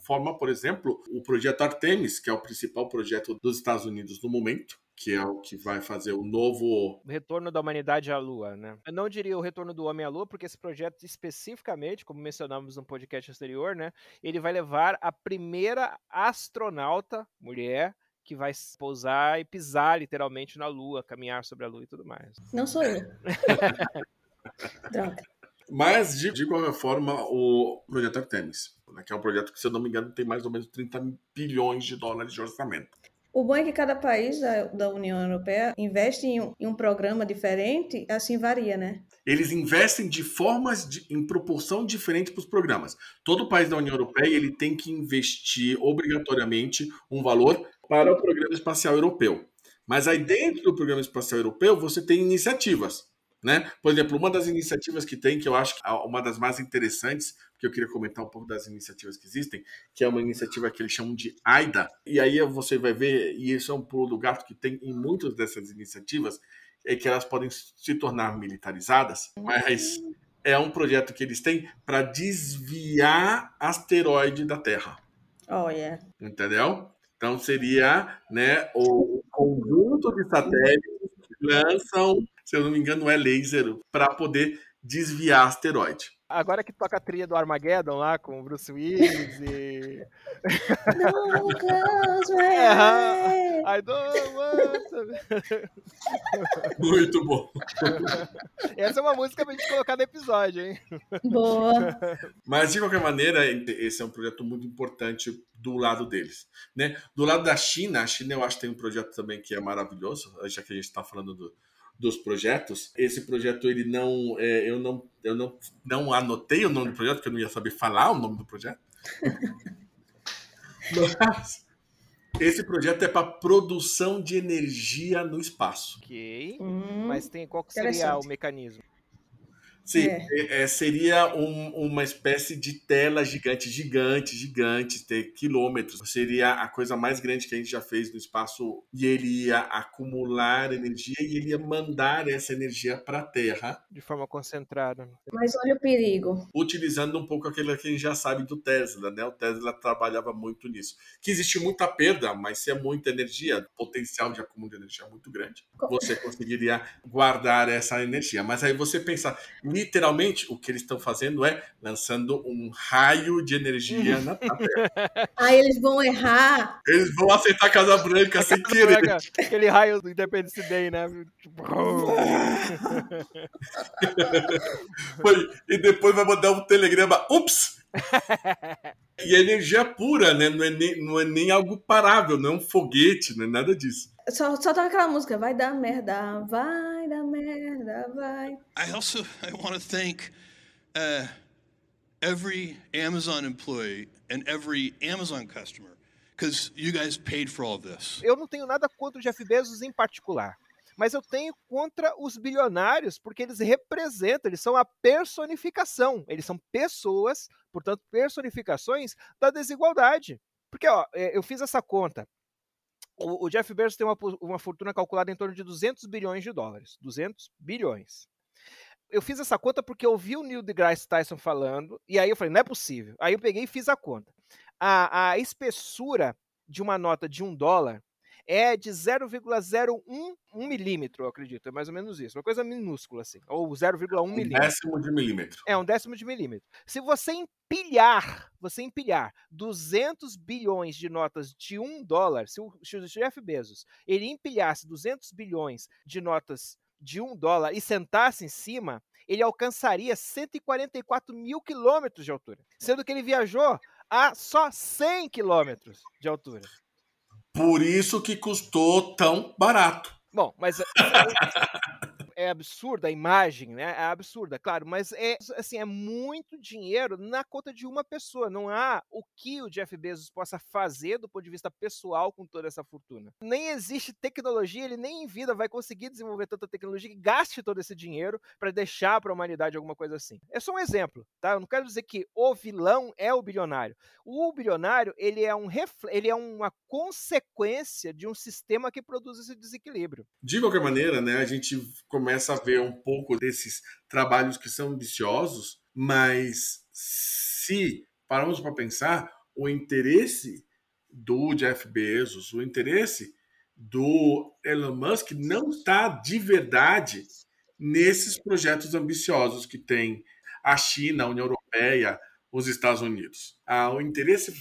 forma, por exemplo, o projeto Artemis, que é o principal projeto dos Estados Unidos no momento, que é o que vai fazer o novo retorno da humanidade à Lua, né? Eu não diria o retorno do homem à Lua, porque esse projeto especificamente, como mencionamos no podcast anterior, né, ele vai levar a primeira astronauta mulher que vai pousar e pisar literalmente na Lua, caminhar sobre a Lua e tudo mais. Não sou eu. Droga. Mas, de, de, qualquer forma, o projeto Artemis, né, que é um projeto que, se eu não me engano, tem mais ou menos 30 bilhões de dólares de orçamento. O bom é que cada país da, da União Europeia investe em um, em um, programa diferente, assim varia, né? Eles investem de formas de, em proporção diferente para os programas. Todo país da União Europeia ele tem que investir obrigatoriamente um valor para o Programa Espacial Europeu. Mas aí dentro do Programa Espacial Europeu você tem iniciativas. Né? Por exemplo, uma das iniciativas que tem, que eu acho que é uma das mais interessantes, que eu queria comentar um pouco das iniciativas que existem, que é uma iniciativa que eles chamam de AIDA, e aí você vai ver, e isso é um pulo do gato que tem em muitas dessas iniciativas, é que elas podem se tornar militarizadas, mas é um projeto que eles têm para desviar asteroide da Terra. Oh, yeah. Entendeu? Então seria né, o conjunto de satélites que lançam, se eu não me engano, é laser para poder desviar asteroide. Agora que toca a trilha do Armageddon lá com o Bruce Willis e. I don't want to... Muito bom. Essa é uma música pra gente colocar no episódio, hein? Boa. Mas de qualquer maneira, esse é um projeto muito importante do lado deles. Né? Do lado da China, a China eu acho que tem um projeto também que é maravilhoso, já que a gente está falando do, dos projetos. Esse projeto ele não, é, eu não, eu não, não anotei o nome do projeto, porque eu não ia saber falar o nome do projeto. Mas esse projeto é para produção de energia no espaço. Ok. Hum, Mas tem qual que seria o mecanismo? Sim, É. é, seria um- uma espécie de tela gigante, gigante, gigante, ter quilômetros. Seria a coisa mais grande que a gente já fez no espaço. E ele ia acumular energia e ele ia mandar essa energia para a Terra, De forma concentrada. Mas olha o perigo. utilizando um pouco aquilo que a gente já sabe do Tesla, né? O Tesla trabalhava muito nisso. Que existe muita perda, mas se é muita energia, o potencial de acúmulo de energia é muito grande. Você conseguiria guardar essa energia. Mas aí você pensa, literalmente, o que eles estão fazendo é lançando um raio de energia na Terra. Aí eles vão errar. Eles vão aceitar a Casa Branca sem querer. Caraca, Aquele raio do Independence Day, né? Tipo, Foi- E depois vai mandar um telegrama. Ups! E é energia pura, né? Não é, nem, não é nem algo parável, não é um foguete, não é nada disso. Só, só toca aquela música. Vai dar merda, vai dar merda, vai. I also I want to thank uh, every Amazon employee and every Amazon customer because you guys paid for all of this. Eu não tenho nada contra o Jeff Bezos em particular. Mas eu tenho contra os bilionários, porque eles representam, eles são a personificação. Eles são pessoas, portanto, personificações da desigualdade. Porque, ó, é, eu fiz essa conta. O, o Jeff Bezos tem uma, uma fortuna calculada em torno de 200 bilhões de dólares. 200 bilhões. Eu fiz essa conta porque eu vi o Neil deGrasse Tyson falando, e aí eu falei, não é possível. Aí eu peguei e fiz a conta. A, a espessura de uma nota de um dólar é de 0,01 um milímetro, eu acredito. É mais ou menos isso. Uma coisa minúscula, assim. Ou 0,1 Um milímetro. décimo de milímetro. É um décimo de milímetro. Se você empilhar, você empilhar 200 bilhões de notas de um dólar, se o, se o Jeff Bezos ele empilhasse 200 bilhões de notas de um dólar e sentasse em cima, ele alcançaria 144 mil quilômetros de altura, sendo que ele viajou a só 100 quilômetros de altura. Por isso que custou tão barato. Bom, mas é- absurda a imagem, né? É absurda, claro, mas é assim, é muito dinheiro na conta de uma pessoa. Não há o que o Jeff Bezos possa fazer do ponto de vista pessoal com toda essa fortuna. Nem existe tecnologia, ele nem em vida vai conseguir desenvolver tanta tecnologia que gaste todo esse dinheiro para deixar para a humanidade alguma coisa assim. É só um exemplo, tá? Eu não quero dizer que o vilão é o bilionário. O bilionário, ele é um ele é uma consequência de um sistema que produz esse desequilíbrio. De qualquer maneira, né, a gente começa a ver um pouco desses trabalhos que são ambiciosos, mas se pararmos para pensar, o interesse do Jeff Bezos, o interesse do Elon Musk não está de verdade nesses projetos ambiciosos que tem a China, a União Europeia, os Estados Unidos. Ah, o interesse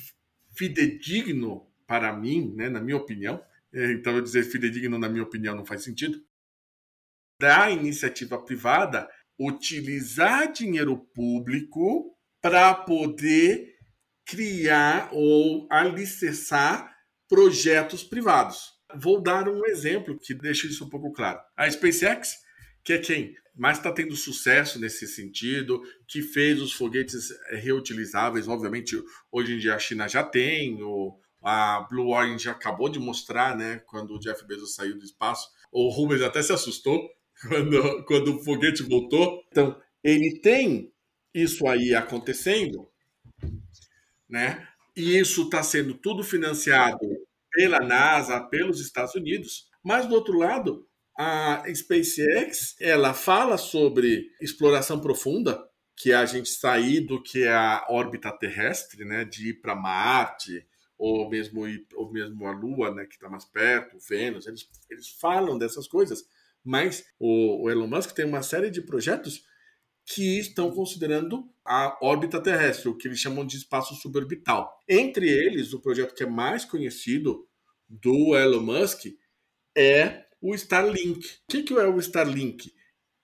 fidedigno para mim, né, na minha opinião, eh, então eu dizer fidedigno na minha opinião não faz sentido, da iniciativa privada utilizar dinheiro público para poder criar ou alicerçar projetos privados. Vou dar um exemplo que deixa isso um pouco claro. A SpaceX, que é quem mais está tendo sucesso nesse sentido, que fez os foguetes eh, reutilizáveis, obviamente hoje em dia a China já tem, o, a Blue Origin já acabou de mostrar, né, quando o Jeff Bezos saiu do espaço, o Rubens até se assustou quando, quando o foguete voltou. Então, ele tem isso aí acontecendo, né? E isso está sendo tudo financiado pela NASA, pelos Estados Unidos. Mas do outro lado, a SpaceX, ela fala sobre exploração profunda, que é a gente sair do que é a órbita terrestre, né, de ir para Marte ou mesmo ir, ou mesmo a Lua, né, que está mais perto, Vênus. Eles, eles falam dessas coisas, mas o, o Elon Musk tem uma série de projetos que estão considerando a órbita terrestre, o que eles chamam de espaço suborbital. Entre eles, o projeto que é mais conhecido do Elon Musk é o Starlink. O que, que é o Starlink?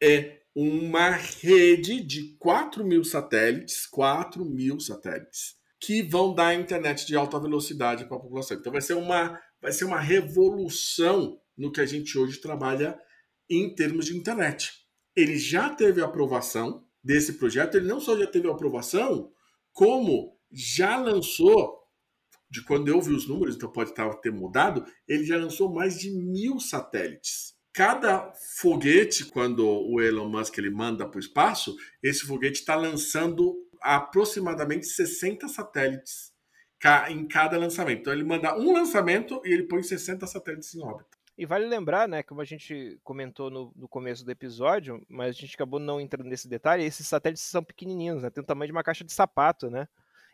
É uma rede de 4 mil satélites, 4 mil satélites, que vão dar internet de alta velocidade para a população. Então vai ser uma, vai ser uma revolução no que a gente hoje trabalha em termos de internet. Ele já teve aprovação desse projeto, ele não só já teve aprovação, como já lançou, de quando eu vi os números, então pode estar, ter mudado, ele já lançou mais de mil satélites cada foguete, quando o Elon Musk ele manda para o espaço, esse foguete está lançando aproximadamente 60 satélites em cada lançamento. Então ele manda um lançamento e ele põe 60 satélites em órbita. E vale lembrar, né, como a gente comentou no, no, começo do episódio, mas a gente acabou não entrando nesse detalhe, esses satélites são pequenininhos, né, tem o tamanho de uma caixa de sapato, né?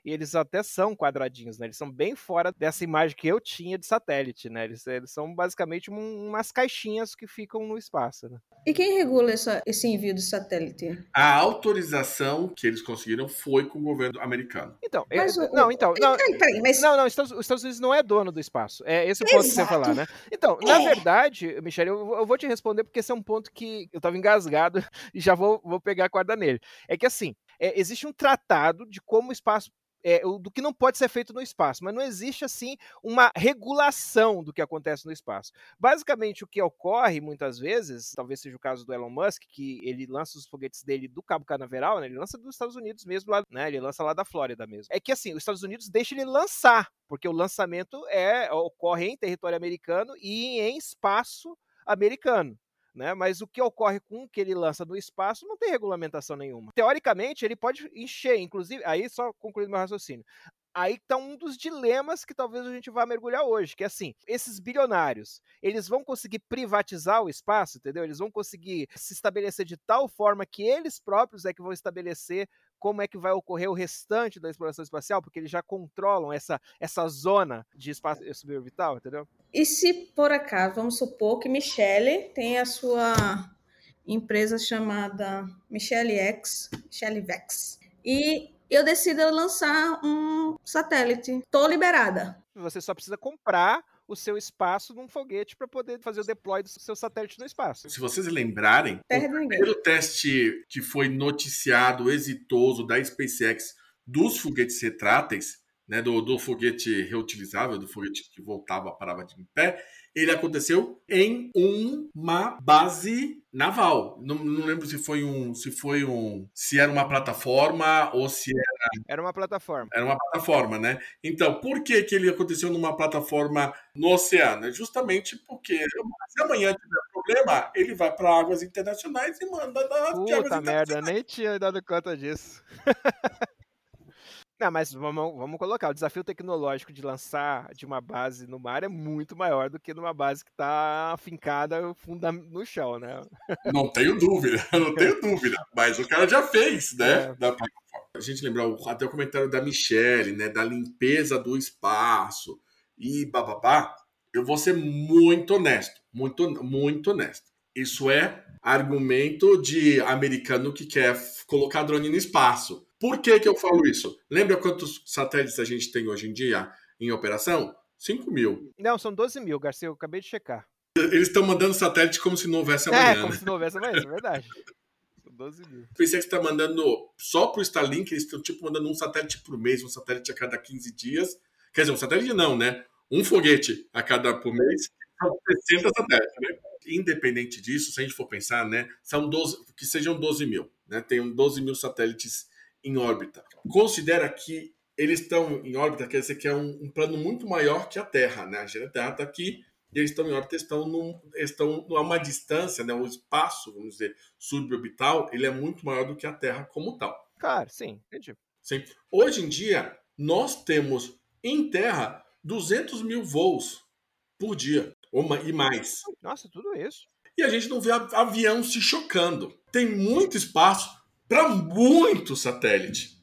E eles até são quadradinhos, né? Eles são bem fora dessa imagem que eu tinha de satélite, né? Eles, eles são basicamente um, umas caixinhas que ficam no espaço, né? E quem regula essa, esse envio de satélite? A autorização que eles conseguiram foi com o governo americano. Então, mas o, não, então, não, peraí, peraí, mas... não, não, os Estados Unidos não é dono do espaço. É esse o ponto Exato. que você falar, né? Então, é. na verdade, Michele, eu, eu, vou te responder porque esse é um ponto que eu estava engasgado e já vou, vou pegar a corda nele. É que assim, é, existe um tratado de como o espaço é, do que não pode ser feito no espaço, mas não existe assim uma regulação do que acontece no espaço. Basicamente, o que ocorre muitas vezes, talvez seja o caso do Elon Musk, que ele lança os foguetes dele do Cabo Canaveral, né, ele lança dos Estados Unidos mesmo, lá, né, ele lança lá da Flórida mesmo. É que assim, os Estados Unidos deixam ele lançar, porque o lançamento é ocorre em território americano e em espaço americano né? Mas o que ocorre com o que ele lança no espaço não tem regulamentação nenhuma. Teoricamente, ele pode encher, inclusive, aí só concluindo meu raciocínio. Aí está um dos dilemas que talvez a gente vá mergulhar hoje, que é assim, esses bilionários, eles vão conseguir privatizar o espaço, entendeu? Eles vão conseguir se estabelecer de tal forma que eles próprios é que vão estabelecer como é que vai ocorrer o restante da exploração espacial, porque eles já controlam essa, essa zona de espaço suborbital, entendeu? E se por acaso, vamos supor que Michele tem a sua empresa chamada Michele X, Michele Vex, e eu decido lançar um satélite, tô liberada. Você só precisa comprar o seu espaço num foguete para poder fazer o deploy do seu satélite no espaço. Se vocês lembrarem, Terra o primeiro teste que foi noticiado, exitoso da SpaceX dos foguetes retráteis, né, do, do foguete reutilizável, do foguete que voltava, parava de em pé, ele aconteceu em uma base naval. Não, não, lembro se foi um, se foi um, se era uma plataforma ou se era era uma plataforma. Era uma plataforma, né? Então, por que que ele aconteceu numa plataforma no oceano? É justamente porque se amanhã tiver problema, ele vai para águas internacionais e manda da Puta merda, nem tinha dado conta disso. Não, mas vamos, vamos colocar, o desafio tecnológico de lançar de uma base no mar é muito maior do que numa base que está afincada funda no chão, né? Não tenho dúvida, não tenho dúvida. Mas o cara já fez, né? É. A gente lembrou até o comentário da Michelle, né? Da limpeza do espaço e bababá. Eu vou ser muito honesto, muito, muito honesto. Isso é argumento de americano que quer colocar drone no espaço. Por que, que eu falo isso? Lembra quantos satélites a gente tem hoje em dia em operação? 5 mil. Não, são 12 mil, Garcia, eu acabei de checar. Eles estão mandando satélite como se não houvesse amanhã. É, como né? se não houvesse amanhã, é verdade. 12 mil. Pensei que está mandando só para o Starlink, eles estão tipo mandando um satélite por mês, um satélite a cada 15 dias. Quer dizer, um satélite não, né? Um foguete a cada por mês, 60 satélites, né? Independente disso, se a gente for pensar, né? São 12, que sejam 12 mil, né? Tem 12 mil satélites em órbita. Considera que eles estão em órbita, quer dizer que é um, um plano muito maior que a Terra, né? A Terra está aqui e eles estão em órbita, estão, num, estão a uma distância, né? O espaço, vamos dizer, suborbital, ele é muito maior do que a Terra como tal. Claro, sim, entendi. Sim. Hoje em dia, nós temos em Terra 200 mil voos por dia, e mais. Nossa, tudo isso. E a gente não vê avião se chocando. Tem muito espaço para muito satélite.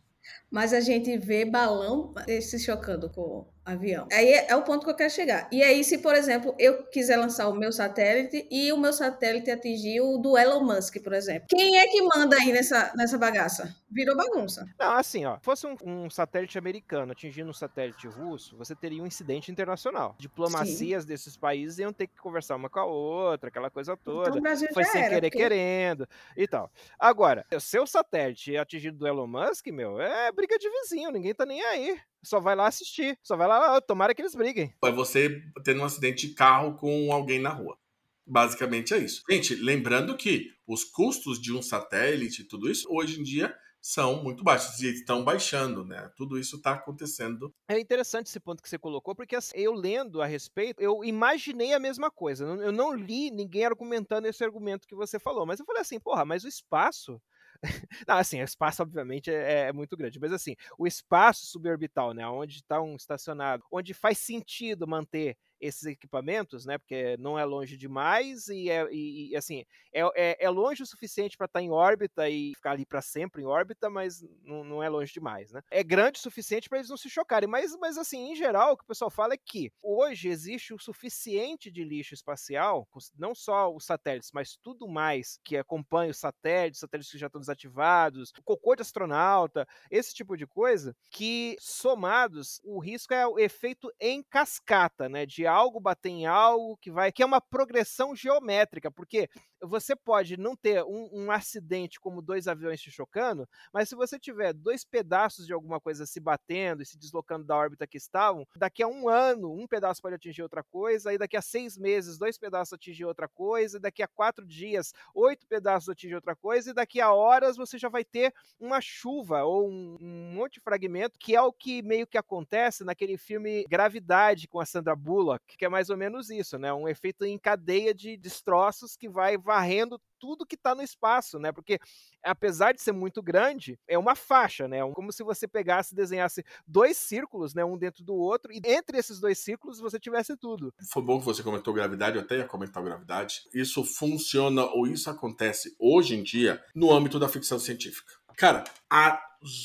Mas a gente vê balão se chocando com avião. Aí é, é, o ponto que eu quero chegar. E aí, se, por exemplo, eu quiser lançar o meu satélite e o meu satélite atingir o do Elon Musk, por exemplo, quem é que manda aí nessa, nessa bagaça? Virou bagunça. Não, assim, ó, fosse um, um satélite americano atingindo um satélite russo, você teria um incidente internacional. Diplomacias Sim. desses países iam ter que conversar uma com a outra, aquela coisa então, toda. Então, o Brasil Foi sem era, querer porque... querendo e tal. Agora, o seu satélite atingido do Elon Musk, meu, é briga de vizinho, ninguém tá nem aí só vai lá assistir. Só vai lá, ah, tomara que eles briguem. É você tendo um acidente de carro com alguém na rua. Basicamente é isso. Gente, lembrando que os custos de um satélite, tudo isso, hoje em dia são muito baixos e estão baixando, né? Tudo isso está acontecendo. É interessante esse ponto que você colocou, porque assim, eu lendo a respeito, eu imaginei a mesma coisa. Eu não li ninguém argumentando esse argumento que você falou, mas eu falei assim, porra, mas o espaço não, assim, o espaço, obviamente, é, é, muito grande. Mas, assim, o espaço suborbital, né? Onde está um estacionado, onde faz sentido manter esses equipamentos, né? Porque não é longe demais e, é, e, e assim é, é, é, longe o suficiente para estar tá em órbita e ficar ali para sempre em órbita, mas não, não, é longe demais, né? É grande o suficiente para eles não se chocarem, mas, mas assim, em geral, o que o pessoal fala é que hoje existe o suficiente de lixo espacial, não só os satélites, mas tudo mais que acompanha os satélites, satélites que já estão desativados, o cocô de astronauta, esse tipo de coisa, que somados o risco é o efeito em cascata, né? De algo bater em algo, que vai. que é uma progressão geométrica, porque você pode não ter um, um, acidente como dois aviões se chocando, mas se você tiver dois pedaços de alguma coisa se batendo e se deslocando da órbita que estavam, daqui a um ano um pedaço pode atingir outra coisa, aí daqui a seis meses dois pedaços atingir outra coisa, daqui a quatro dias oito pedaços atingir outra coisa, e daqui a horas você já vai ter uma chuva ou um, um monte de fragmento, que é o que meio que acontece naquele filme Gravidade com a Sandra Bullock, que é mais ou menos isso, né? Um efeito em cadeia de destroços que vai varrendo tudo que está no espaço, né? Porque apesar de ser muito grande, é uma faixa, né? Como se você pegasse e desenhasse dois círculos, né? Um dentro do outro, e entre esses dois círculos você tivesse tudo. Foi bom que você comentou gravidade, eu até ia comentar gravidade. Isso funciona ou isso acontece hoje em dia no âmbito da ficção científica. Cara, a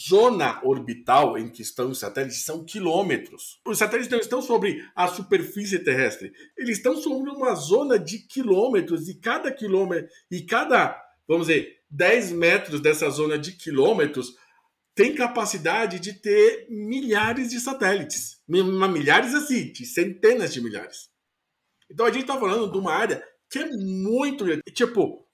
zona orbital em que estão os satélites são quilômetros. Os satélites não estão sobre a superfície terrestre, eles estão sobre uma zona de quilômetros e cada quilômetro e cada, vamos dizer, 10 metros dessa zona de quilômetros tem capacidade de ter milhares de satélites. Milhares assim, de centenas de milhares. Então a gente está falando de uma área que é muito. Tipo,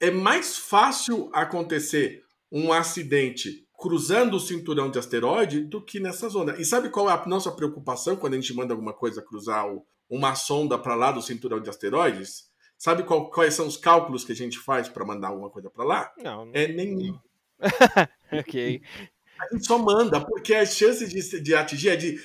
é mais fácil acontecer um acidente cruzando o cinturão de asteroide do que nessa zona. E sabe qual é a nossa preocupação quando a gente manda alguma coisa cruzar o, uma sonda para lá do cinturão de asteroides? Sabe qual, quais são os cálculos que a gente faz para mandar alguma coisa para lá? Não, não. É nenhum. ok. A gente só manda, porque a chance de, de atingir é de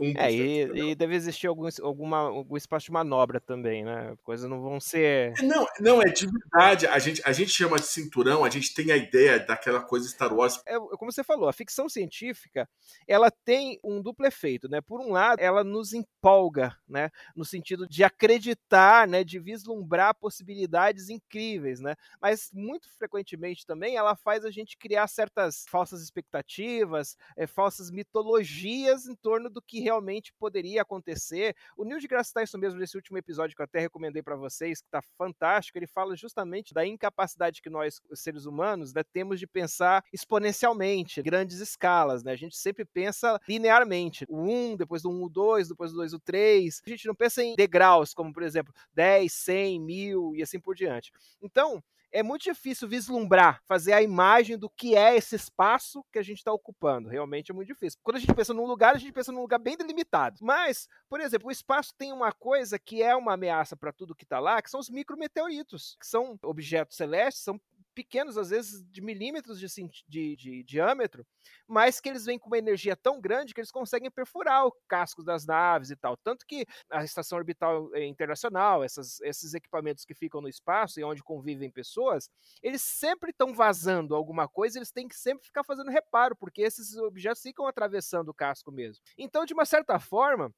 0,00000 é, e, e, deve existir algum, alguma, algum espaço de manobra também, né? Coisas não vão ser. É, não, não, é de verdade. A gente, a gente chama de cinturão, a gente tem a ideia daquela coisa Star Wars. É, como você falou, a ficção científica ela tem um duplo efeito, né? Por um lado, ela nos empolga, né? No sentido de acreditar, né? De vislumbrar possibilidades incríveis, né? Mas muito frequentemente também ela faz a gente criar certas falsas expectativas, é, falsas mitologias em torno do que realmente poderia acontecer. O Neil deGrasse Tyson mesmo nesse último episódio que eu até recomendei para vocês, que está fantástico, ele fala justamente da incapacidade que nós, seres humanos, né, temos de pensar exponencialmente, grandes escalas, né? A gente sempre pensa linearmente, o 1, depois do 1 o 2, depois do 2 o 3. A gente não pensa em degraus, como por exemplo 10, 100, 1000 e assim por diante. Então, é muito difícil vislumbrar, fazer a imagem do que é esse espaço que a gente está ocupando. Realmente é muito difícil. Quando a gente pensa num lugar, a gente pensa num lugar bem delimitado. Mas, por exemplo, o espaço tem uma coisa que é uma ameaça para tudo que está lá, que são os micrometeoritos, que são objetos celestes, são pequenos, às vezes de milímetros de, de, de, diâmetro, mas que eles vêm com uma energia tão grande que eles conseguem perfurar o casco das naves e tal. Tanto que a Estação Orbital eh, Internacional, essas, esses equipamentos que ficam no espaço e onde convivem pessoas, eles sempre estão vazando alguma coisa, eles têm que sempre ficar fazendo reparo, porque esses objetos ficam atravessando o casco mesmo. Então, de uma certa forma,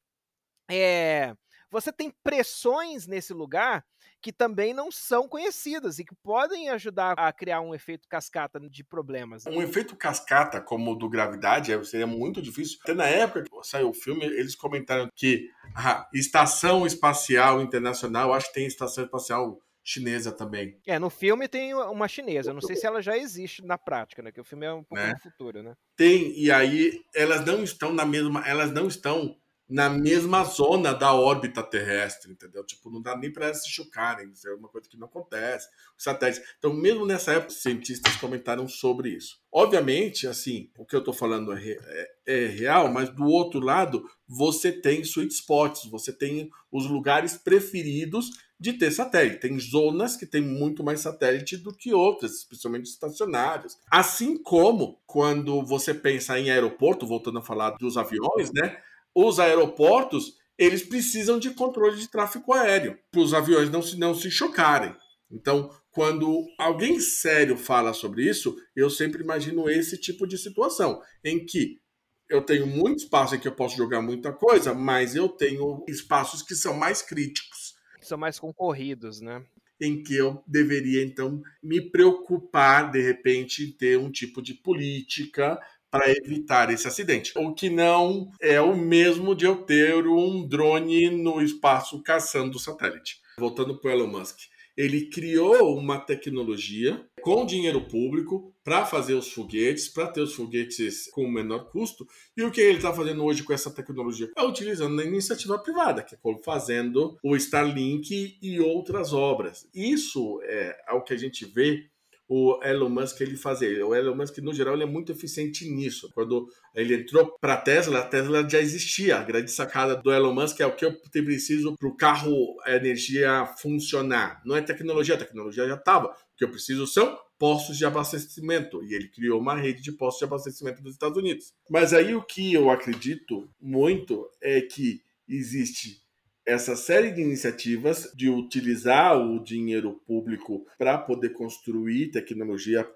é, você tem pressões nesse lugar que também não são conhecidas e que podem ajudar a criar um efeito cascata de problemas. Um efeito cascata como o do gravidade é, seria muito difícil. Até na época que saiu o filme, eles comentaram que a estação espacial internacional, acho que tem estação espacial chinesa também. É, no filme tem uma chinesa. Não sei se ela já existe na prática, né? Que o filme é um pouco né? no futuro, né? Tem, e aí elas não estão na mesma. Elas não estão na mesma zona da órbita terrestre, entendeu? Tipo, não dá nem para se chocarem, isso é uma coisa que não acontece. Os satélites. Então, mesmo nessa época, cientistas comentaram sobre isso. Obviamente, assim, o que eu estou falando é, é, é, real, mas do outro lado, você tem sweet spots, você tem os lugares preferidos de ter satélite. Tem zonas que tem muito mais satélite do que outras, especialmente estacionários. Assim como quando você pensa em aeroporto, voltando a falar dos aviões, né? Os aeroportos eles precisam de controle de tráfego aéreo para os aviões não se, não se chocarem. Então, quando alguém sério fala sobre isso, eu sempre imagino esse tipo de situação, em que eu tenho muito espaço em que eu posso jogar muita coisa, mas eu tenho espaços que são mais críticos. São mais concorridos, né? Em que eu deveria, então, me preocupar, de repente, em ter um tipo de política para evitar esse acidente. O que não é o mesmo de eu ter um drone no espaço caçando satélite. Voltando para o Elon Musk ele criou uma tecnologia com dinheiro público para fazer os foguetes, para ter os foguetes com menor custo. E o que ele está fazendo hoje com essa tecnologia? É utilizando a iniciativa privada, que é fazendo o Starlink e outras obras. Isso é o que a gente vê o Elon Musk ele fazer. O Elon Musk, no geral, ele é muito eficiente nisso. Quando ele entrou para a Tesla, a Tesla já existia. A grande sacada do Elon Musk é o que eu preciso para o carro a energia funcionar. Não é tecnologia, a tecnologia já estava. O que eu preciso são postos de abastecimento. E ele criou uma rede de postos de abastecimento dos Estados Unidos. Mas aí o que eu acredito muito é que existe essa série de iniciativas de utilizar o dinheiro público para poder construir tecnologia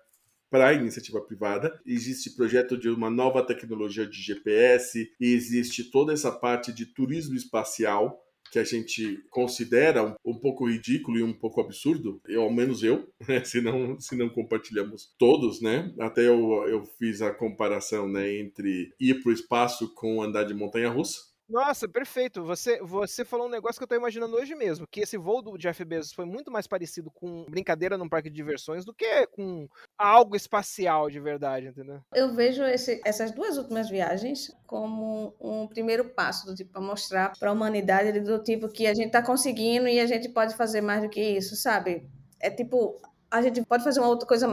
para a iniciativa privada. Existe projeto de uma nova tecnologia de GPS e existe toda essa parte de turismo espacial que a gente considera um, um, pouco ridículo e um pouco absurdo, eu, ao menos eu, né? se, não, se não compartilhamos todos, né? Até eu, eu fiz a comparação né, entre ir para o espaço com andar de montanha-russa. Nossa, perfeito. Você, você falou um negócio que eu tô imaginando hoje mesmo, que esse voo do Jeff Bezos foi muito mais parecido com brincadeira num parque de diversões do que com algo espacial de verdade, entendeu? Eu vejo esse, essas duas últimas viagens como um primeiro passo, do tipo, para mostrar para a humanidade do tipo que a gente tá conseguindo e a gente pode fazer mais do que isso, sabe? É tipo, a gente pode fazer uma outra coisa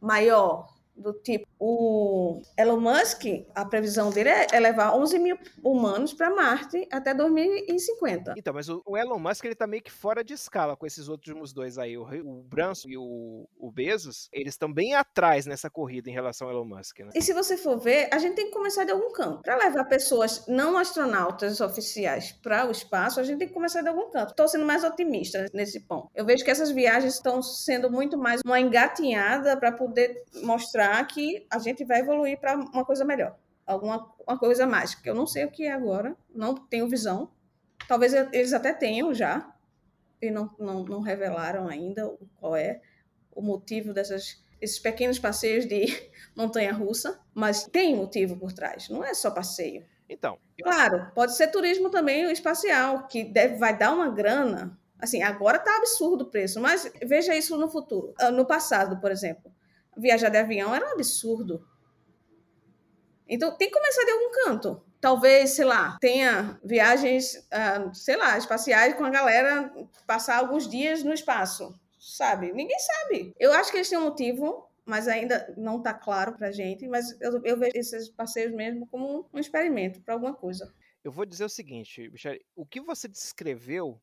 maior, do tipo o Elon Musk, a previsão dele é, levar 11 mil humanos para Marte até 2050. Então, mas o, Elon Musk ele tá meio que fora de escala com esses últimos dois aí, o, o Branson e o, o Bezos, eles estão bem atrás nessa corrida em relação ao Elon Musk. Né? E se você for ver, a gente tem que começar de algum canto. Para levar pessoas não astronautas oficiais para o espaço, a gente tem que começar de algum canto. Estou sendo mais otimista nesse ponto. Eu vejo que essas viagens estão sendo muito mais uma engatinhada para poder mostrar que a gente vai evoluir para uma coisa melhor, alguma uma coisa mais, que eu não sei o que é agora, não tenho visão. Talvez eles até tenham já, e não, não, não revelaram ainda qual é o motivo dessas, esses pequenos passeios de montanha-russa, mas tem motivo por trás, não é só passeio. Então. Eu... Claro, pode ser turismo também espacial, que deve, vai dar uma grana. Assim, agora está absurdo o preço, mas veja isso no futuro. Ah, no passado, por exemplo, viajar de avião era um absurdo. Então, tem que começar de algum canto. Talvez, sei lá, tenha viagens, uh, sei lá, espaciais com a galera passar alguns dias no espaço, sabe? Ninguém sabe. Eu acho que eles têm um motivo, mas ainda não está claro para gente. Mas eu, eu, vejo esses passeios mesmo como um experimento para alguma coisa. Eu vou dizer o seguinte, Michele, o que você descreveu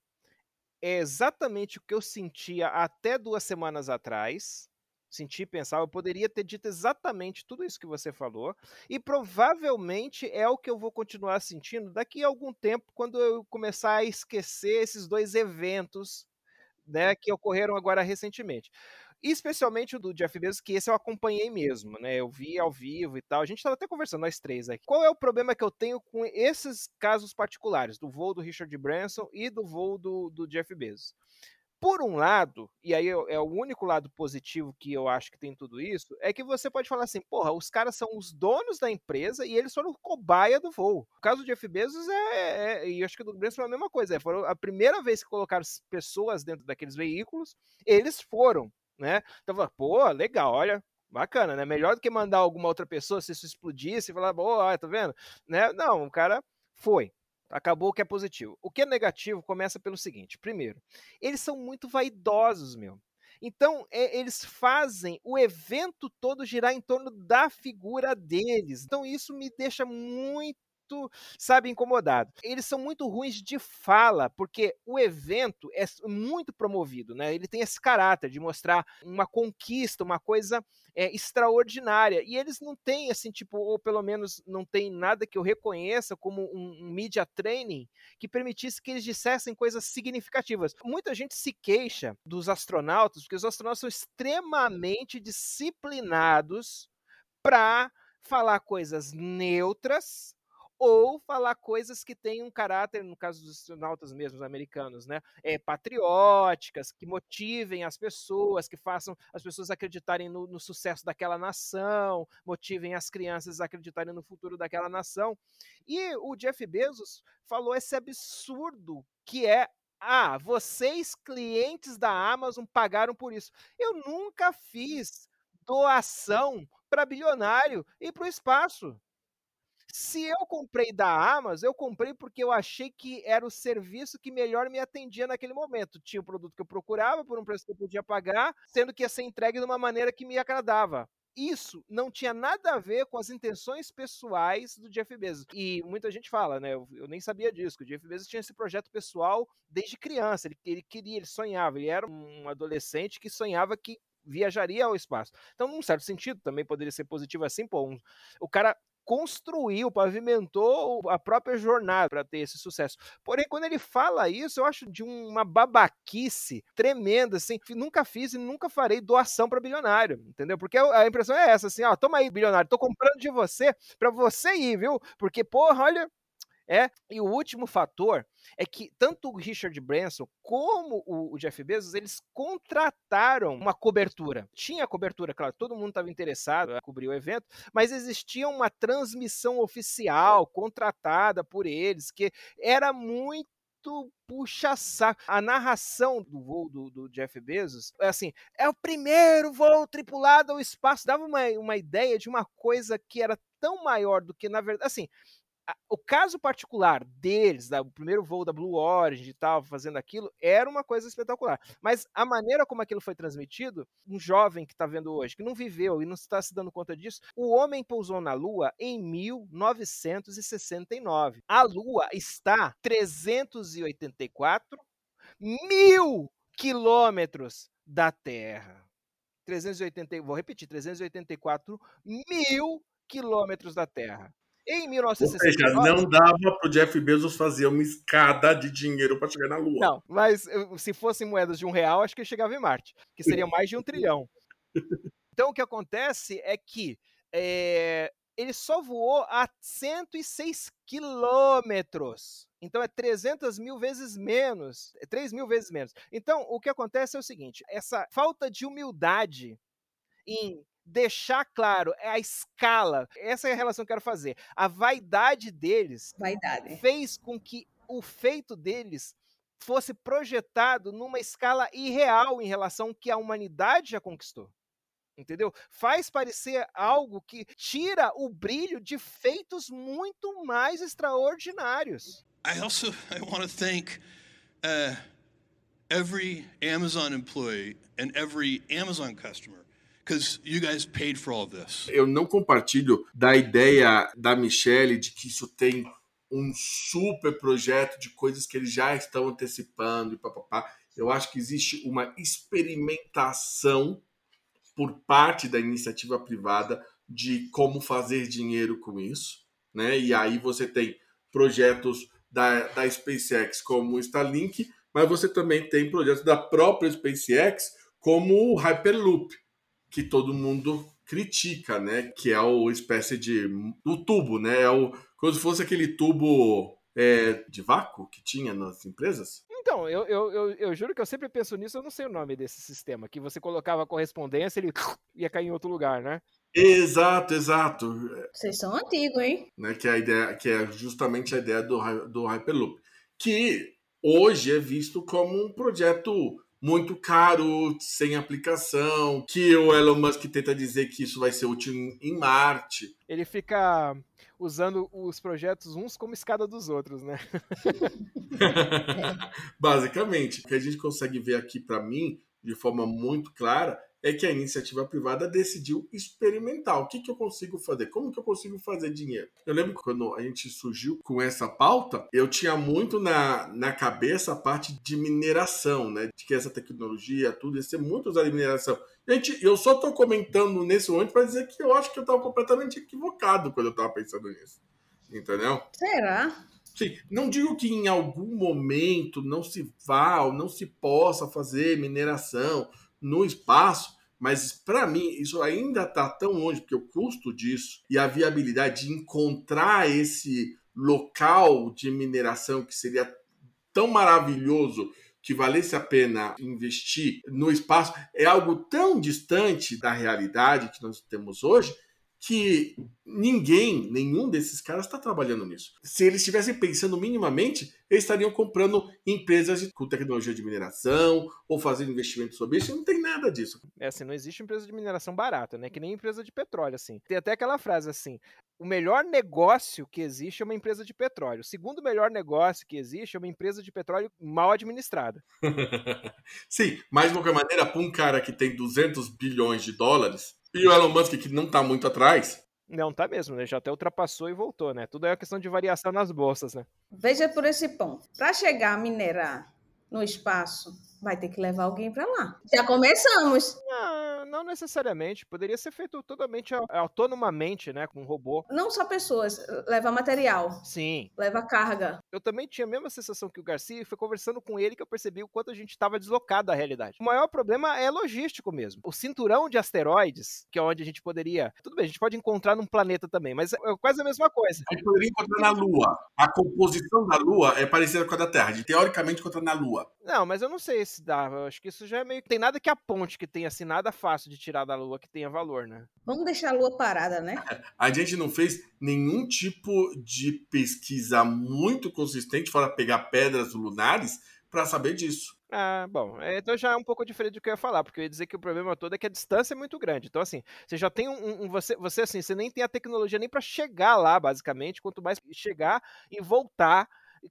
é exatamente o que eu sentia até duas semanas atrás senti e pensava, eu poderia ter dito exatamente tudo isso que você falou, e provavelmente é o que eu vou continuar sentindo daqui a algum tempo, quando eu começar a esquecer esses dois eventos né, que ocorreram agora recentemente. Especialmente o do Jeff Bezos, que esse eu acompanhei mesmo, né? Eu vi ao vivo e tal. A gente estava até conversando, nós três aqui. Qual é o problema que eu tenho com esses casos particulares, do voo do Richard Branson e do voo do, do Jeff Bezos? Por um lado, e aí é o único lado positivo que eu acho que tem tudo isso, é que você pode falar assim, porra, os caras são os donos da empresa e eles foram cobaia do voo. O caso do Jeff Bezos é, é e acho que do Branson foi a mesma coisa, é, foram a primeira vez que colocaram pessoas dentro daqueles veículos, eles foram, né? Então, pô, legal, olha, bacana, né? Melhor do que mandar alguma outra pessoa se isso explodisse e falar, pô, tá vendo? Né? Não, o cara foi. Acabou o que é positivo. O que é negativo começa pelo seguinte: primeiro, eles são muito vaidosos, meu. Então, é, eles fazem o evento todo girar em torno da figura deles. Então, isso me deixa muito muito, sabe, incomodado. Eles são muito ruins de fala, porque o evento é muito promovido, né? Ele tem esse caráter de mostrar uma conquista, uma coisa é, extraordinária. E eles não têm, assim, tipo, ou pelo menos não tem nada que eu reconheça como um, um media training que permitisse que eles dissessem coisas significativas. Muita gente se queixa dos astronautas, porque os astronautas são extremamente disciplinados para falar coisas neutras ou falar coisas que têm um caráter, no caso dos astronautas mesmos americanos, né, é, patrióticas, que motivem as pessoas, que façam as pessoas acreditarem no, no, sucesso daquela nação, motivem as crianças a acreditarem no futuro daquela nação. E o Jeff Bezos falou esse absurdo que é ah, vocês clientes da Amazon pagaram por isso. Eu nunca fiz doação para bilionário e para o espaço. Se eu comprei da Amazon, eu comprei porque eu achei que era o serviço que melhor me atendia naquele momento. Tinha o produto que eu procurava por um preço que eu podia pagar, sendo que ia ser entregue de uma maneira que me agradava. Isso não tinha nada a ver com as intenções pessoais do Jeff Bezos. E muita gente fala, né? Eu, eu nem sabia disso, que o Jeff Bezos tinha esse projeto pessoal desde criança. Ele, ele queria, ele sonhava. Ele era um adolescente que sonhava que viajaria ao espaço. Então, num certo sentido, também poderia ser positivo assim, pô, um, o cara construiu, pavimentou a própria jornada para ter esse sucesso. Porém, quando ele fala isso, eu acho de uma babaquice tremenda, assim, nunca fiz e nunca farei doação para bilionário, entendeu? Porque a impressão é essa, assim, ó, toma aí, bilionário, tô comprando de você para você ir, viu? Porque, porra, olha, é, e o último fator é que tanto o Richard Branson como o, Jeff Bezos, eles contrataram uma cobertura. Tinha cobertura, claro, todo mundo estava interessado a cobrir o evento, mas existia uma transmissão oficial contratada por eles, que era muito puxa-saco. A narração do voo do, do, Jeff Bezos é assim: é o primeiro voo tripulado ao espaço. Dava uma, uma ideia de uma coisa que era tão maior do que, na verdade, assim, o caso particular deles, da, o primeiro voo da Blue Origin e tal, fazendo aquilo, era uma coisa espetacular. Mas a maneira como aquilo foi transmitido, um jovem que está vendo hoje, que não viveu e não está se dando conta disso, o homem pousou na Lua em 1969. A Lua está 384 mil quilômetros da Terra. 380, vou repetir, 384 mil quilômetros da Terra. Em 1969. Ou seja, não dava para o Jeff Bezos fazer uma escada de dinheiro para chegar na Lua. Não, mas se fossem moedas de um real, acho que ele chegava em Marte, que seria mais de um trilhão. Então o que acontece é que é, ele só voou a 106 quilômetros. Então é 300 mil vezes menos, é 3 mil vezes menos. Então o que acontece é o seguinte: essa falta de humildade em deixar claro é a escala. Essa é a relação que eu quero fazer. A vaidade deles vaidade. fez com que o feito deles fosse projetado numa escala irreal em relação ao que a humanidade já conquistou. Entendeu? Faz parecer algo que tira o brilho de feitos muito mais extraordinários. I also I want to thank uh, every Amazon employee and every Amazon customer because you guys paid for all this. Eu não compartilho da ideia da Michelle de que isso tem um super projeto de coisas que eles já estão antecipando e papapá. Eu acho que existe uma experimentação por parte da iniciativa privada de como fazer dinheiro com isso, né? E aí você tem projetos da, da SpaceX como o Starlink, mas você também tem projetos da própria SpaceX como o Hyperloop, que todo mundo critica, né? Que é o espécie de o tubo, né? É o como se fosse aquele tubo é, de vácuo que tinha nas empresas. Então, eu, eu, eu, eu, juro que eu sempre penso nisso, eu não sei o nome desse sistema, que você colocava a correspondência, ele ia cair em outro lugar, né? Exato, exato. Vocês são antigos, hein? Né, que, é a ideia, que é justamente a ideia do, do Hyperloop. Que hoje é visto como um projeto muito caro, sem aplicação, que o Elon Musk tenta dizer que isso vai ser útil em Marte. Ele fica usando os projetos uns como escada dos outros, né? Basicamente, o que a gente consegue ver aqui para mim, de forma muito clara, é que a iniciativa privada decidiu experimentar. O que, que eu consigo fazer? Como que eu consigo fazer dinheiro? Eu lembro que quando a gente surgiu com essa pauta, eu tinha muito na, na cabeça a parte de mineração, né? De que essa tecnologia, tudo, ia ser muito usado em mineração. Gente, eu só estou comentando nesse momento para dizer que eu acho que eu estava completamente equivocado quando eu estava pensando nisso. Entendeu? Será? Sim, não digo que em algum momento não se vá ou não se possa fazer mineração no espaço, mas para mim isso ainda está tão longe, porque o custo disso e a viabilidade de encontrar esse local de mineração que seria tão maravilhoso que valesse a pena investir no espaço é algo tão distante da realidade que nós temos hoje que ninguém, nenhum desses caras está trabalhando nisso. Se eles estivessem pensando minimamente, eles estariam comprando empresas com tecnologia de mineração ou fazendo investimento sobre isso. Não tem nada disso. É assim, não existe empresa de mineração barata, né? Que nem empresa de petróleo, assim. Tem até aquela frase assim: o melhor negócio que existe é uma empresa de petróleo. O segundo melhor negócio que existe é uma empresa de petróleo mal administrada. Sim, mas de qualquer maneira, para um cara que tem 200 bilhões de dólares e o Elon Musk, que não está muito atrás. Não, tá mesmo, né? Já até ultrapassou e voltou, né? Tudo é uma questão de variação nas bolsas, né? Veja por esse ponto. Para chegar a minerar no espaço, vai ter que levar alguém para lá. Já começamos. Não, não necessariamente. Poderia ser feito totalmente autonomamente, né? Com um robô. Não só pessoas, leva material. Sim. Leva carga. Eu também tinha a mesma sensação que o Garcia e foi conversando com ele que eu percebi o quanto a gente estava deslocado da realidade. O maior problema é logístico mesmo. O cinturão de asteroides, que é onde a gente poderia. Tudo bem, a gente pode encontrar num planeta também, mas é quase a mesma coisa. A gente poderia encontrar na Lua. A composição da Lua é parecida com a da Terra. A gente teoricamente encontra na Lua. Não, mas eu não sei se dá. Eu acho que isso já é meio. Tem nada que aponte que tenha assim, nada fácil de tirar da Lua que tenha valor, né? Vamos deixar a Lua parada, né? A gente não fez nenhum tipo de pesquisa muito consistente, fora pegar pedras lunares, para saber disso. Ah, bom, então já é um pouco diferente do que eu ia falar, porque eu ia dizer que o problema todo é que a distância é muito grande. Então, assim, você já tem um. um você, você, assim, você nem tem a tecnologia nem para chegar lá, basicamente, quanto mais chegar e voltar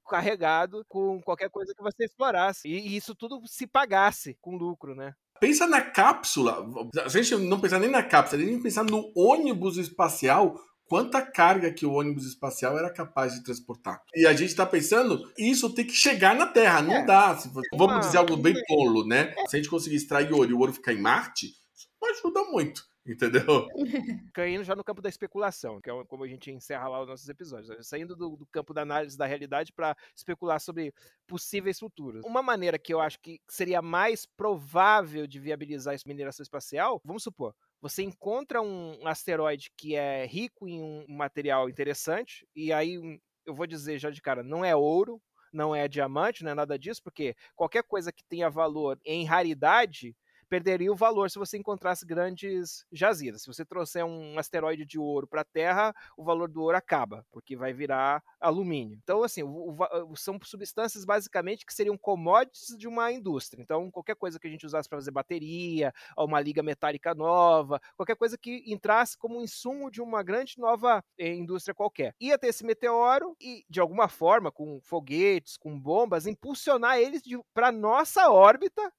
carregado com qualquer coisa que você explorasse. E isso tudo se pagasse com lucro, né? Pensa na cápsula. A gente não pensar nem na cápsula, nem pensar no ônibus espacial. Quanta carga que o ônibus espacial era capaz de transportar. E a gente está pensando, isso tem que chegar na Terra, não é. dá. Vamos dizer algo bem tolo, né? Se a gente conseguir extrair ouro e o ouro ficar em Marte, isso não ajuda muito. Entendeu? Caindo já no campo da especulação, que é como a gente encerra lá os nossos episódios. Né? Saindo do, do campo da análise da realidade para especular sobre possíveis futuros. Uma maneira que eu acho que seria mais provável de viabilizar essa mineração espacial, vamos supor, você encontra um asteroide que é rico em um material interessante, e aí eu vou dizer já de cara, não é ouro, não é diamante, não é nada disso, porque qualquer coisa que tenha valor em raridade perderia o valor se você encontrasse grandes jazidas. Se você trouxer um asteroide de ouro para a Terra, o valor do ouro acaba, porque vai virar alumínio. Então, assim, o, o, são substâncias basicamente que seriam commodities de uma indústria. Então, qualquer coisa que a gente usasse para fazer bateria, uma liga metálica nova, qualquer coisa que entrasse como insumo de uma grande nova eh, indústria qualquer. Ia ter esse meteoro e, de alguma forma, com foguetes, com bombas, impulsionar eles para nossa órbita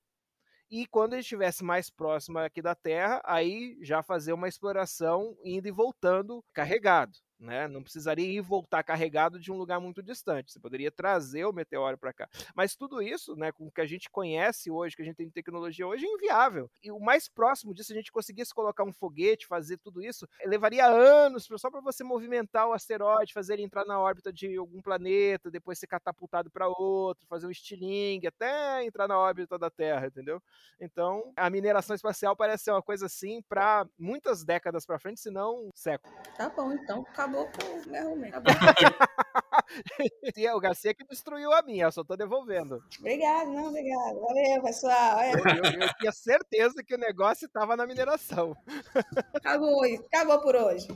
e quando ele estivesse mais próximo aqui da Terra, aí já fazer uma exploração indo e voltando carregado né? Não precisaria ir voltar carregado de um lugar muito distante. Você poderia trazer o meteoro para cá. Mas tudo isso, né, com o que a gente conhece hoje, que a gente tem tecnologia hoje, é inviável. E o mais próximo disso, a gente conseguisse colocar um foguete, fazer tudo isso, levaria anos só para você movimentar o asteroide, fazer ele entrar na órbita de algum planeta, depois ser catapultado para outro, fazer um estilingue, até entrar na órbita da Terra, entendeu? Então, a mineração espacial parece ser uma coisa assim para muitas décadas para frente, se não séculos. Tá bom, então acabou acabou com o meu argumento. o Garcia que destruiu a minha, eu só tô devolvendo. Obrigado, não, obrigado. Valeu, pessoal. Eu, eu, eu, tinha certeza que o negócio estava na mineração. Acabou, acabou por hoje.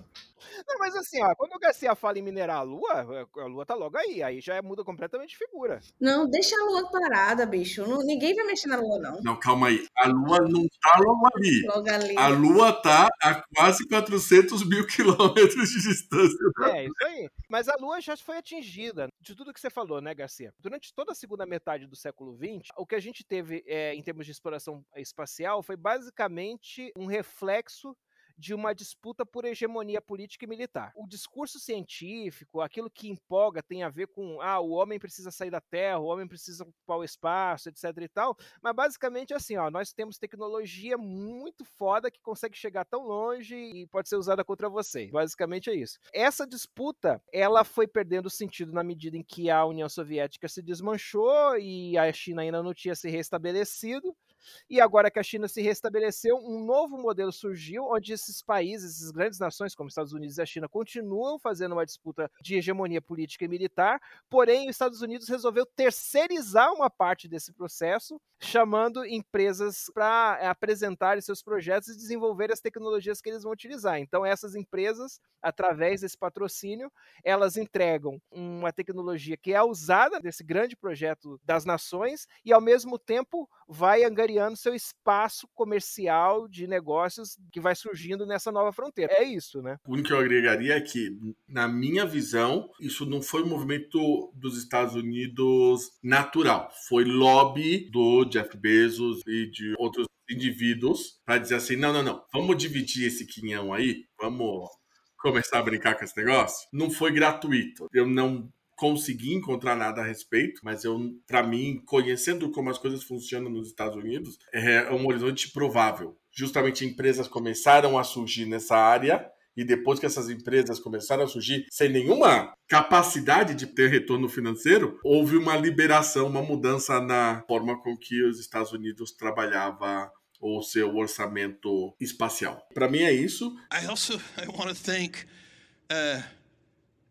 Não, mas assim, ó, quando o Garcia fala em minerar a lua, a lua tá logo aí, aí já muda completamente de figura. Não, deixa a lua parada, bicho. Não, ninguém vai mexer na lua, não. Não, calma aí. A lua não tá logo ali. Logo ali. A lua tá a quase 400 mil quilômetros de distância. É, isso aí. Mas a Lua já foi atingida. De tudo que você falou, né, Garcia? Durante toda a segunda metade do século XX, o que a gente teve é, em termos de exploração espacial foi basicamente um reflexo de uma disputa por hegemonia política e militar. O discurso científico, aquilo que empolga, tem a ver com ah, o homem precisa sair da Terra, o homem precisa ocupar o espaço, etc e tal, mas basicamente é assim, ó, nós temos tecnologia muito foda que consegue chegar tão longe e pode ser usada contra você. Basicamente é isso. Essa disputa, ela foi perdendo sentido na medida em que a União Soviética se desmanchou e a China ainda não tinha se restabelecido. E agora que a China se restabeleceu, um novo modelo surgiu, onde esses países, essas grandes nações, como Estados Unidos e a China, continuam fazendo uma disputa de hegemonia política e militar, porém, os Estados Unidos resolveu terceirizar uma parte desse processo, chamando empresas para eh, apresentarem seus projetos e desenvolver as tecnologias que eles vão utilizar. Então, essas empresas, através desse patrocínio, elas entregam uma tecnologia que é usada nesse grande projeto das nações e, ao mesmo tempo, vai angariando seu espaço comercial de negócios que vai surgindo nessa nova fronteira. É isso, né? O único que eu agregaria é que, na minha visão, isso não foi um movimento dos Estados Unidos natural. Foi lobby do Jeff Bezos e de outros indivíduos para dizer assim: não, não, não, vamos dividir esse quinhão aí, vamos começar a brincar com esse negócio. Não foi gratuito. Eu não consegui encontrar nada a respeito, mas eu, para mim, conhecendo como as coisas funcionam nos Estados Unidos, é um horizonte provável. Justamente empresas começaram a surgir nessa área e depois que essas empresas começaram a surgir sem nenhuma capacidade de ter retorno financeiro, houve uma liberação, uma mudança na forma com que os Estados Unidos trabalhava o seu orçamento espacial. Para mim é isso. I also I want to thank uh,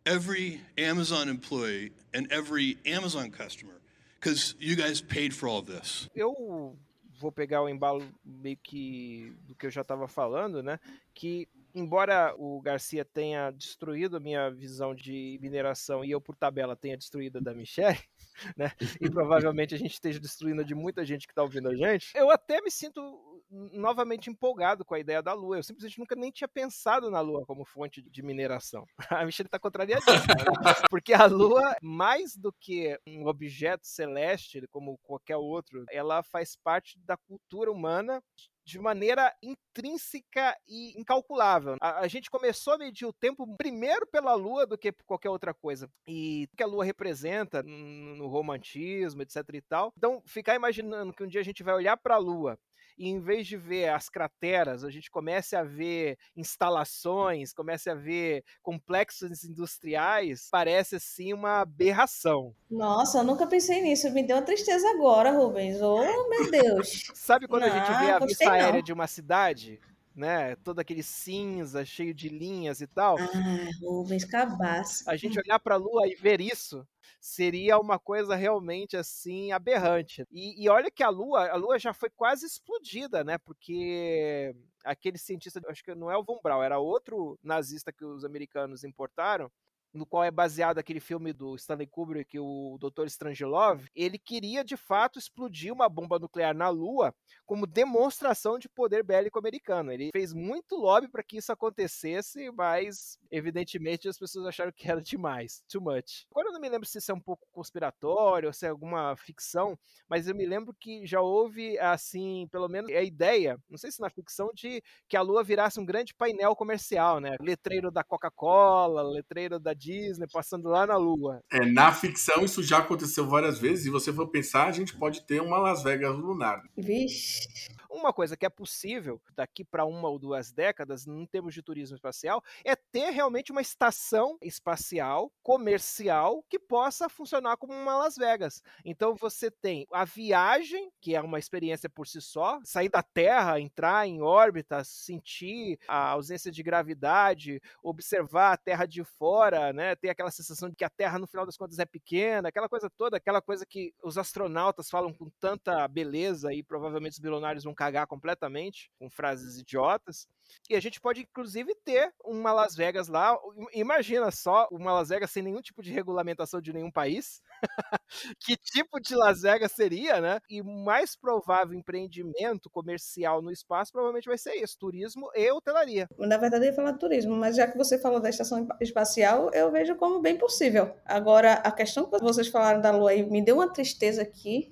every Amazon employee and every Amazon customer because you guys paid for all this. Eu vou pegar o embalo meio que do que eu já estava falando, né? Que embora o Garcia tenha destruído a minha visão de mineração e eu, por tabela, tenha destruído a da Michelle, né? E provavelmente a gente esteja destruindo a de muita gente que está ouvindo a gente, eu até me sinto novamente empolgado com a ideia da Lua. Eu simplesmente nunca nem tinha pensado na Lua como fonte de mineração. A Michelle está contrariadíssima. Né? Porque a Lua, mais do que um objeto celeste, como qualquer outro, ela faz parte da cultura humana de maneira intrínseca e incalculável. A, a, gente começou a medir o tempo primeiro pela Lua do que por qualquer outra coisa. E o que a Lua representa no, no romantismo, etc e tal. Então, ficar imaginando que um dia a gente vai olhar para a Lua e em vez de ver as crateras, a gente comece a ver instalações, comece a ver complexos industriais, parece assim uma aberração. Nossa, eu nunca pensei nisso. Me deu uma tristeza agora, Rubens. Oh, meu Deus. Sabe quando não, a gente vê a vista aérea de uma cidade? né? Todo aquele cinza, cheio de linhas e tal. Ah, Rubens Cabaço. A gente olhar para a Lua e ver isso seria uma coisa realmente assim aberrante. E, e, olha que a Lua, a Lua já foi quase explodida, né? Porque aquele cientista, acho que não é o Von Braun, era outro nazista que os americanos importaram, no qual é baseado aquele filme do Stanley Kubrick, o Dr. Strangelove, ele queria de fato explodir uma bomba nuclear na Lua como demonstração de poder bélico americano. Ele fez muito lobby para que isso acontecesse, mas evidentemente as pessoas acharam que era demais, too much. Agora eu não me lembro se isso é um pouco conspiratório ou se é alguma ficção, mas eu me lembro que já houve assim, pelo menos a ideia, não sei se na ficção de que a Lua virasse um grande painel comercial, né? Letreiro da Coca-Cola, letreiro da Disney, passando lá na Lua. É, na ficção isso já aconteceu várias vezes, e você for pensar, a gente pode ter uma Las Vegas lunar. Vixe. Uma coisa que é possível daqui para uma ou duas décadas, em termos de turismo espacial, é ter realmente uma estação espacial comercial que possa funcionar como uma Las Vegas. Então você tem a viagem, que é uma experiência por si só, sair da Terra, entrar em órbita, sentir a ausência de gravidade, observar a Terra de fora, né? Ter aquela sensação de que a Terra no final das contas é pequena, aquela coisa toda, aquela coisa que os astronautas falam com tanta beleza e provavelmente os bilionários vão cagar completamente com frases idiotas. E a gente pode, inclusive, ter uma Las Vegas lá. Imagina só uma Las Vegas sem nenhum tipo de regulamentação de nenhum país. que tipo de Las Vegas seria, né? E o mais provável empreendimento comercial no espaço provavelmente vai ser isso: turismo e hotelaria. Na verdade, eu ia falar de turismo, mas já que você falou da estação espacial, eu vejo como bem possível. Agora, a questão que vocês falaram da Lua aí me deu uma tristeza aqui.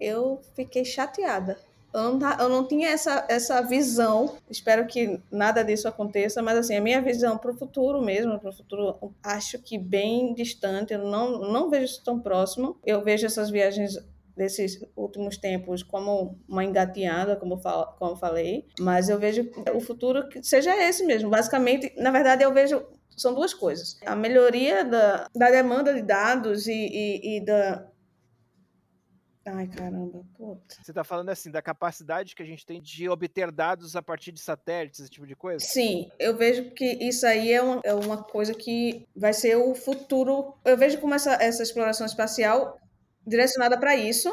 Eu fiquei chateada eu não, eu não tinha essa, essa visão. Espero que nada disso aconteça, mas assim, a minha visão para o futuro mesmo, para o futuro, acho que bem distante, eu não, não vejo isso tão próximo. Eu vejo essas viagens desses últimos tempos como uma engateada, como, fal como falei, mas eu vejo o futuro que seja esse mesmo. Basicamente, na verdade, eu vejo são duas coisas. A melhoria da, da demanda de dados e, e, e da, Ai, caramba, puta. Você tá falando assim, da capacidade que a gente tem de obter dados a partir de satélites, esse tipo de coisa? Sim, eu vejo que isso aí é uma, é uma coisa que vai ser o futuro. Eu vejo como essa, essa exploração espacial direcionada para isso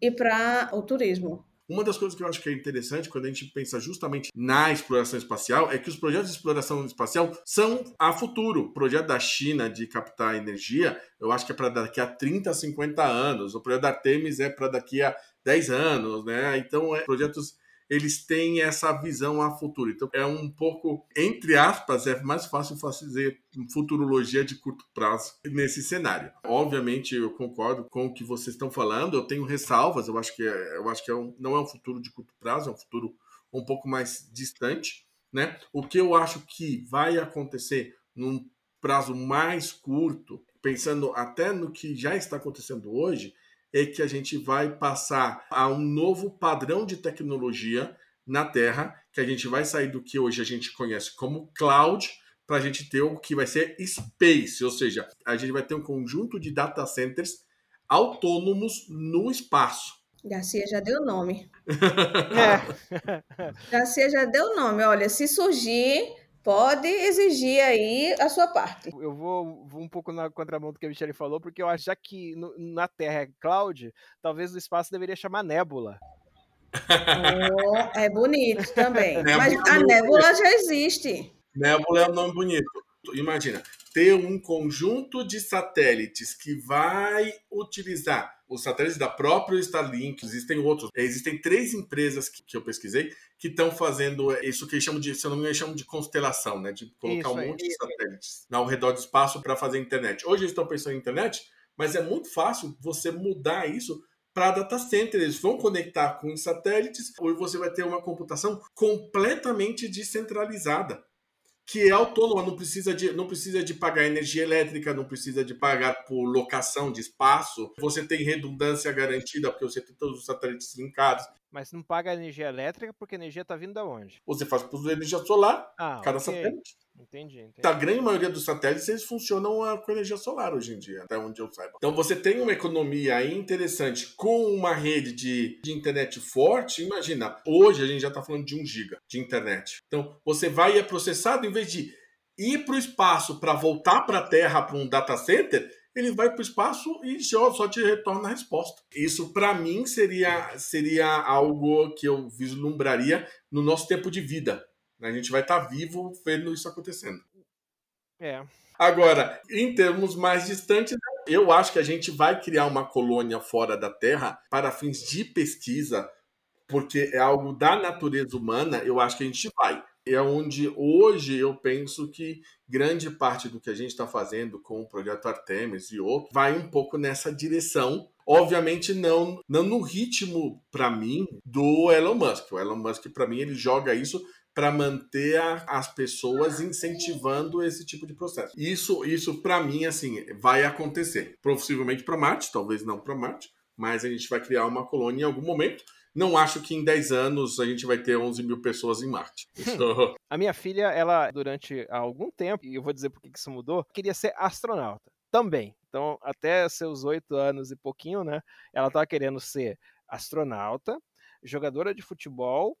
e para o turismo. Uma das coisas que eu acho que é interessante quando a gente pensa justamente na exploração espacial é que os projetos de exploração espacial são a futuro. O projeto da China de captar energia, eu acho que é para daqui a 30, 50 anos. O projeto da Artemis é para daqui a 10 anos, né? Então, é projetos eles têm essa visão a futuro. Então é um pouco, entre aspas, é mais fácil fazer futurologia de curto prazo nesse cenário. Obviamente eu concordo com o que vocês estão falando, eu tenho ressalvas, eu acho que, é, eu acho que é um, não é um futuro de curto prazo, é um futuro um pouco mais distante. Né? O que eu acho que vai acontecer num prazo mais curto, pensando até no que já está acontecendo hoje, é que a gente vai passar a um novo padrão de tecnologia na Terra, que a gente vai sair do que hoje a gente conhece como cloud para a gente ter o que vai ser space, ou seja, a gente vai ter um conjunto de data centers autônomos no espaço. Garcia já deu nome. é. Garcia já deu nome. Olha, se surgir pode exigir aí a sua parte. Eu vou, vou um pouco na contramão do que a Michelle falou, porque eu acho já que no, na Terra é cloud, talvez o espaço deveria chamar nébula. Oh, é bonito também. Mas a nébula já existe. Nébula é um nome bonito. Imagina, ter um conjunto de satélites que vai utilizar os satélites da própria Starlink, existem outros. Existem três empresas que, que eu pesquisei que estão fazendo isso que eles chamam de, se eu não me engano, chamam de constelação, né? De colocar isso, um monte de satélites ao redor do espaço para fazer internet. Hoje eles estão pensando em internet, mas é muito fácil você mudar isso para data center. Eles vão conectar com os satélites e você vai ter uma computação completamente descentralizada que é autônoma, não precisa, de, não precisa de pagar energia elétrica, não precisa de pagar por locação de espaço, você tem redundância garantida, porque você tem todos os satélites linkados. Mas não paga energia elétrica porque a energia está vindo da onde? Você faz por energia solar, ah, cada okay. satélite. Entendi, entendi. A grande maioria dos satélites eles funcionam ah, com energia solar hoje em dia, até onde eu saiba. Então você tem uma economia interessante com uma rede de, de internet forte. Imagina, hoje a gente já está falando de 1 giga de internet. Então você vai é processado em vez de ir para o espaço para voltar para a Terra para um data center, ele vai para o espaço e só te retorna a resposta. Isso, para mim, seria, seria algo que eu vislumbraria no nosso tempo de vida. A gente vai estar tá vivo vendo isso acontecendo. É. Agora, em termos mais distantes, eu acho que a gente vai criar uma colônia fora da Terra para fins de pesquisa, porque é algo da natureza humana, eu acho que a gente vai. É onde hoje eu penso que grande parte do que a gente está fazendo com o projeto Artemis e outros vai um pouco nessa direção. Obviamente não, não no ritmo, para mim, do Elon Musk. O Elon Musk, para mim, ele joga isso para manter a, as pessoas incentivando esse tipo de processo. Isso, isso para mim, assim, vai acontecer. Possivelmente para Marte, talvez não para Marte, mas a gente vai criar uma colônia em algum momento. Não acho que em 10 anos a gente vai ter 11 mil pessoas em Marte. A minha filha, ela, durante algum tempo, e eu vou dizer por que isso mudou, queria ser astronauta também. Então, até seus 8 anos e pouquinho, né? Ela estava querendo ser astronauta, jogadora de futebol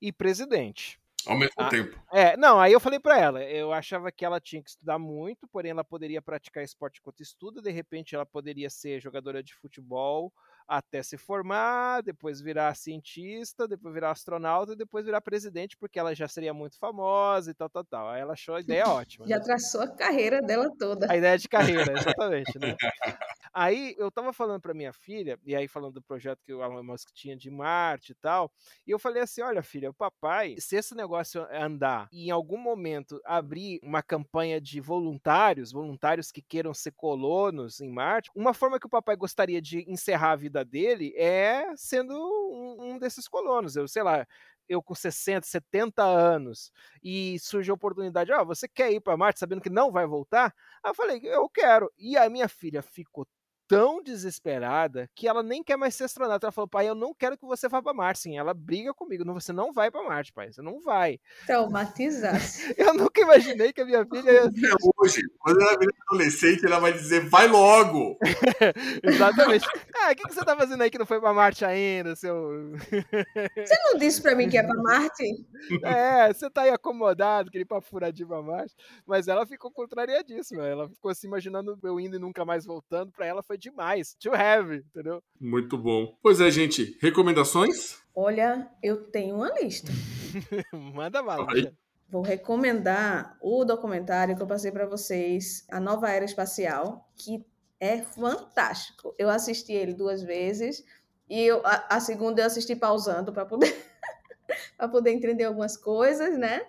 e presidente. Ao mesmo ah, tempo. É, não, aí eu falei para ela, eu achava que ela tinha que estudar muito, porém ela poderia praticar esporte enquanto estuda, de repente ela poderia ser jogadora de futebol, até se formar, depois virar cientista, depois virar astronauta e depois virar presidente, porque ela já seria muito famosa e tal, tal, tal. Aí ela achou a ideia ótima. Já né? traçou a carreira dela toda. A ideia de carreira, exatamente, né? Aí eu tava falando pra minha filha, e aí falando do projeto que o Elon Musk tinha de Marte e tal, e eu falei assim: olha, filha, o papai, se esse negócio andar e em algum momento abrir uma campanha de voluntários, voluntários que queiram ser colonos em Marte, uma forma que o papai gostaria de encerrar a vida dele é sendo um, um desses colonos. Eu sei lá, eu com 60, 70 anos e surge a oportunidade, ó, você quer ir para Marte sabendo que não vai voltar? Aí eu falei, eu quero. E a minha filha ficou tão desesperada que ela nem quer mais ser astronauta. Ela falou, pai, eu não quero que você vá para Marte. Sim, ela briga comigo, não, você não vai para Marte, pai, você não vai. Traumatizasse. Eu nunca imaginei que a minha filha ia... Até hoje, quando ela virar adolescente, ela vai dizer, vai logo! Exatamente. Ah, o que, que você tá fazendo aí que não foi para Marte ainda, seu... Você não disse pra mim que é pra Marte? É, você tá aí acomodado, queria ir pra furadinho pra Marte. Mas ela ficou contrariadíssima. Ela ficou assim, imaginando eu indo e nunca mais voltando. Pra ela foi demais. Too heavy, entendeu? Muito bom. Pois é, gente. Recomendações? Olha, eu tenho uma lista. Manda bala. Vou recomendar o documentário que eu passei para vocês, A Nova Era Espacial, que é fantástico. Eu assisti ele duas vezes e eu- a, a segunda eu assisti pausando para poder para poder entender algumas coisas, né?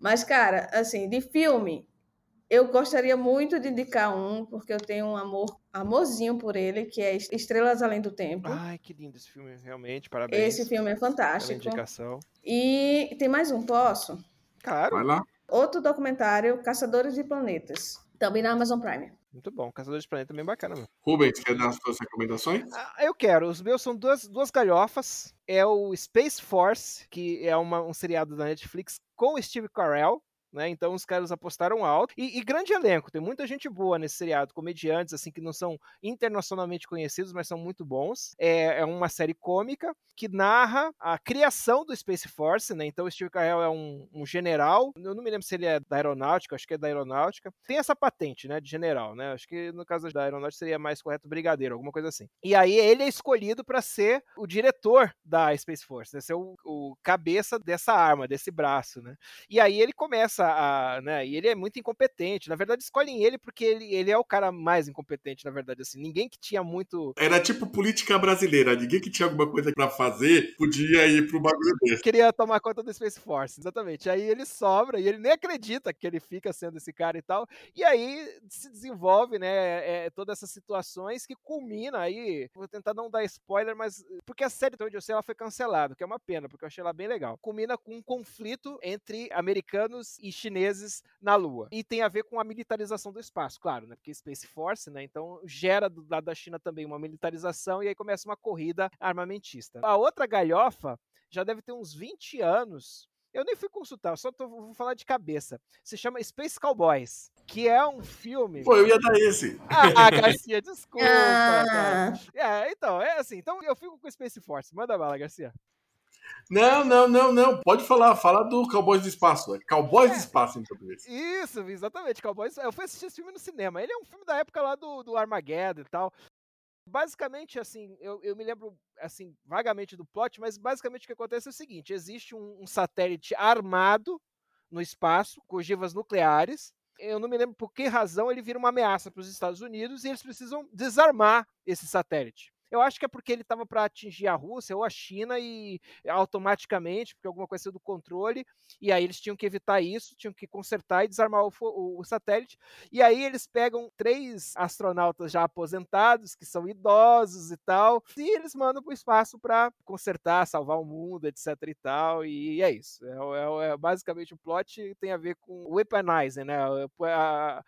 Mas cara, assim, de filme, eu gostaria muito de indicar um porque eu tenho um amor amorzinho por ele, que é Estrelas Além do Tempo. Ai, que lindo esse filme, realmente. Parabéns. Esse filme é pela fantástico. indicação. E tem mais um, posso? Claro, Vai lá. Outro documentário, Caçadores de Planetas, também na Amazon Prime. muito bom. Caçador de Planeta é bem bacana, meu. Rubens, quer dar as suas recomendações? Ah, eu quero. Os meus são duas, duas galhofas. É o Space Force, que é uma- um seriado da Netflix com o Steve Carell. Né? Então os caras apostaram alto. E, e grande elenco, tem muita gente boa nesse seriado, comediantes assim que não são internacionalmente conhecidos, mas são muito bons. É, é uma série cômica que narra a criação do Space Force, né? Então Steve Carell é um, um general. Eu não me lembro se ele é da aeronáutica, acho que é da aeronáutica. Tem essa patente, né, de general, né? Acho que no caso da aeronáutica seria mais correto brigadeiro, alguma coisa assim. E aí ele é escolhido para ser o diretor da Space Force, né? Ser o, o cabeça dessa arma, desse braço, né? E aí ele começa a, né? E ele é muito incompetente. Na verdade, escolhem ele porque ele, ele é o cara mais incompetente, na verdade, assim. Ninguém que tinha muito Era tipo política brasileira. Ninguém que tinha alguma coisa pra fazer podia ir pro bagulho desse. queria tomar conta do Space Force, exatamente. Aí ele sobra e ele nem acredita que ele fica sendo esse cara e tal. E aí se desenvolve, né, é, todas essas situações que culmina aí. Vou tentar não dar spoiler, mas porque a série onde eu sei ela foi cancelada, que é uma pena, porque eu achei ela bem legal. Culmina com um conflito entre americanos e chineses na Lua. E tem a ver com a militarização do espaço, claro, né? Porque Space Force, né? Então gera do lado da China também uma militarização e aí começa uma corrida armamentista. A outra galhofa já deve ter uns 20 anos. Eu nem fui consultar, só tô, vou falar de cabeça. Se chama Space Cowboys, que é um filme. Pô, eu ia dar esse. Ah, Garcia, desculpa. Ah. É, então, é assim. Então eu fico com Space Force. Manda bala, Garcia. Não, não, não, não. Pode falar. Fala do Cowboys do Espaço. É Cowboys do É. Espaço em português. Isso, exatamente. Cowboys. Eu fui assistir esse filme no cinema. Ele é um filme da época lá do, do Armageddon e tal. Basicamente, assim, eu, eu me lembro, assim, vagamente do plot, mas basicamente o que acontece é o seguinte: existe um, um satélite armado no espaço, com ogivas nucleares. Eu não me lembro por que razão ele vira uma ameaça para os Estados Unidos e eles precisam desarmar esse satélite. Eu acho que é porque ele estava para atingir a Rússia ou a China e automaticamente, porque alguma coisa do controle, e aí eles tinham que evitar isso, tinham que consertar e desarmar o, o- o satélite. E aí eles pegam três astronautas já aposentados, que são idosos e tal, e eles mandam para o espaço para consertar, salvar o mundo, etc e tal, e é isso. É, é é basicamente o plot tem a ver com weaponizing, né? A- a-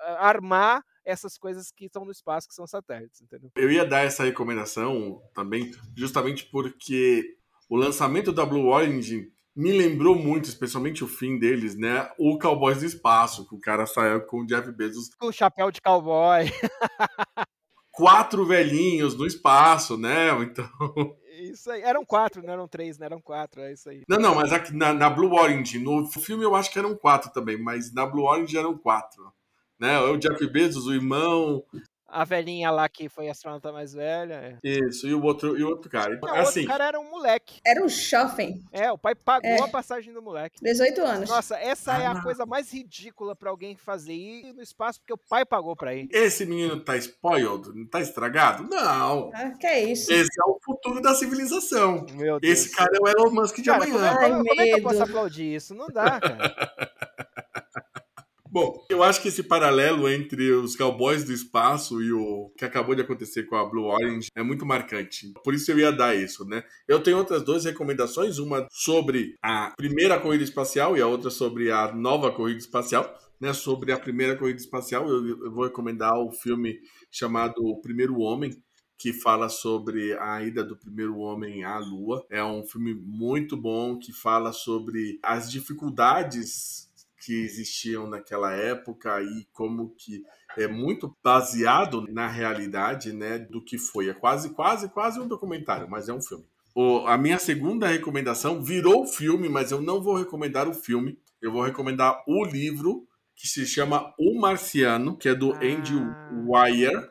a- armar essas coisas que estão no espaço, que são satélites, entendeu? Eu ia dar essa recomendação também, justamente porque o lançamento da Blue Origin me lembrou muito, especialmente o fim deles, né? O Cowboys do Espaço, que o cara saiu com o Jeff Bezos, Com o chapéu de cowboy. quatro velhinhos no espaço, né? Então. Isso aí. Eram quatro, não eram três, né? Eram quatro, é isso aí. Não, não, mas aqui na, na Blue Origin, no filme eu acho que eram quatro também, mas na Blue Origin eram quatro. Né? O Jeff Bezos, o irmão, A velhinha lá que foi astronauta mais velha. É. Isso, e o outro, e o outro cara. Não, o assim, outro cara era um moleque. Era um shopping. É, o pai pagou É. a passagem do moleque. 18 anos. Nossa, essa é Ah, a não. coisa mais ridícula pra alguém fazer ir no espaço porque o pai pagou pra ir. esse menino tá spoiled? Não tá estragado? Não. Ah, que é isso? Esse é o futuro da civilização. Meu Deus. Esse cara é o Elon Musk de Cara, como, amanhã. é- como- Ai, como é que eu posso medo. aplaudir isso? Não dá, cara. Bom, eu acho que esse paralelo entre os cowboys do espaço e o que acabou de acontecer com a Blue Orange é muito marcante. Por isso eu ia dar isso, né? Eu tenho outras duas recomendações, uma sobre a primeira corrida espacial e a outra sobre a nova corrida espacial. Né, sobre a primeira corrida espacial, eu, eu vou recomendar o filme chamado O Primeiro Homem, que fala sobre a ida do primeiro homem à Lua. É um filme muito bom que fala sobre as dificuldades que existiam naquela época e como que é muito baseado na realidade, né, do que foi. É quase, quase, quase um documentário, mas é um filme. O- a minha segunda recomendação virou filme, mas eu não vou recomendar o filme. Eu vou recomendar o livro que se chama O Marciano, que é do Ah. Andy Weir,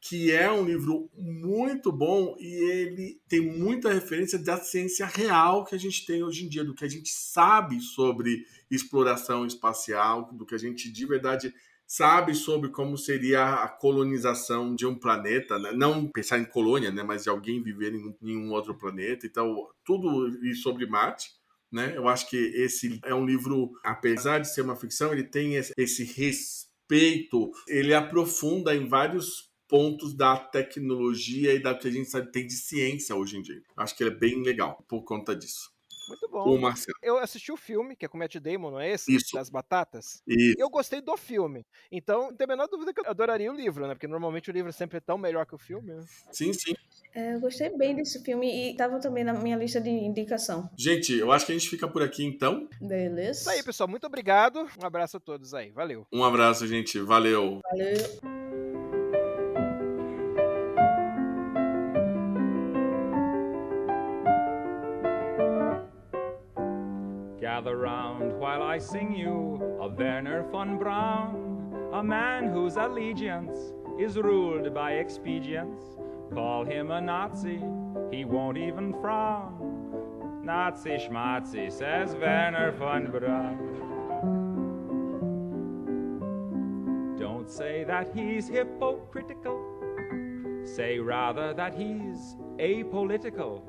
que é um livro muito bom e ele tem muita referência da ciência real que a gente tem hoje em dia, do que a gente sabe sobre exploração espacial, do que a gente de verdade sabe sobre como seria a colonização de um planeta, né? não pensar em colônia, né? mas de alguém viver em, um outro planeta. Então, tudo sobre Marte. Né? Eu acho que esse é um livro, apesar de ser uma ficção, ele tem esse, esse respeito, ele aprofunda em vários pontos da tecnologia e da que a gente sabe tem de ciência hoje em dia. Acho que ele é bem legal por conta disso. Muito bom. O Marcelo. Eu assisti o filme, que é com o Matt Damon, não é esse? Isso. Das batatas. E Eu gostei do filme. Então, não tem a menor dúvida que eu adoraria o livro, né? Porque normalmente o livro sempre é tão melhor que o filme. Né? sim, sim. É, eu gostei bem desse filme e tava também na minha lista de indicação. Gente, eu acho que a gente fica por aqui então. Beleza? Isso aí, pessoal. Muito obrigado. Um abraço a todos aí. Valeu. Um abraço, gente. Valeu. Valeu. Gather round while I sing you of Werner von Braun, a man whose allegiance is ruled by expedience. Call him a Nazi, he won't even frown. Nazi schmatzi, says Werner von Braun. Don't say that he's hypocritical, say rather that he's apolitical.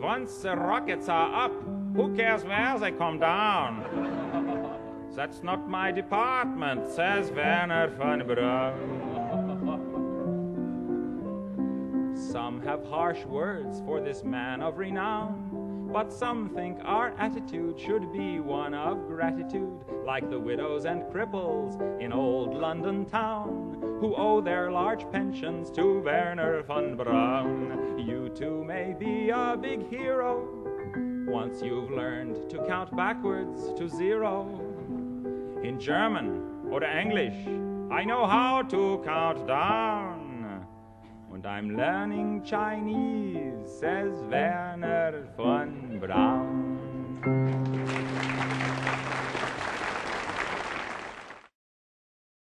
Once the rockets are up, who cares where they come down? That's not my department, says Werner von Braun. Some have harsh words for this man of renown, but some think our attitude should be one of gratitude, like the widows and cripples in old London town, who owe their large pensions to Werner von Braun. You too may be a big hero once you've learned to count backwards to zero. In German or English, I know how to count down. And I'm learning Chinese, says Werner von Braun.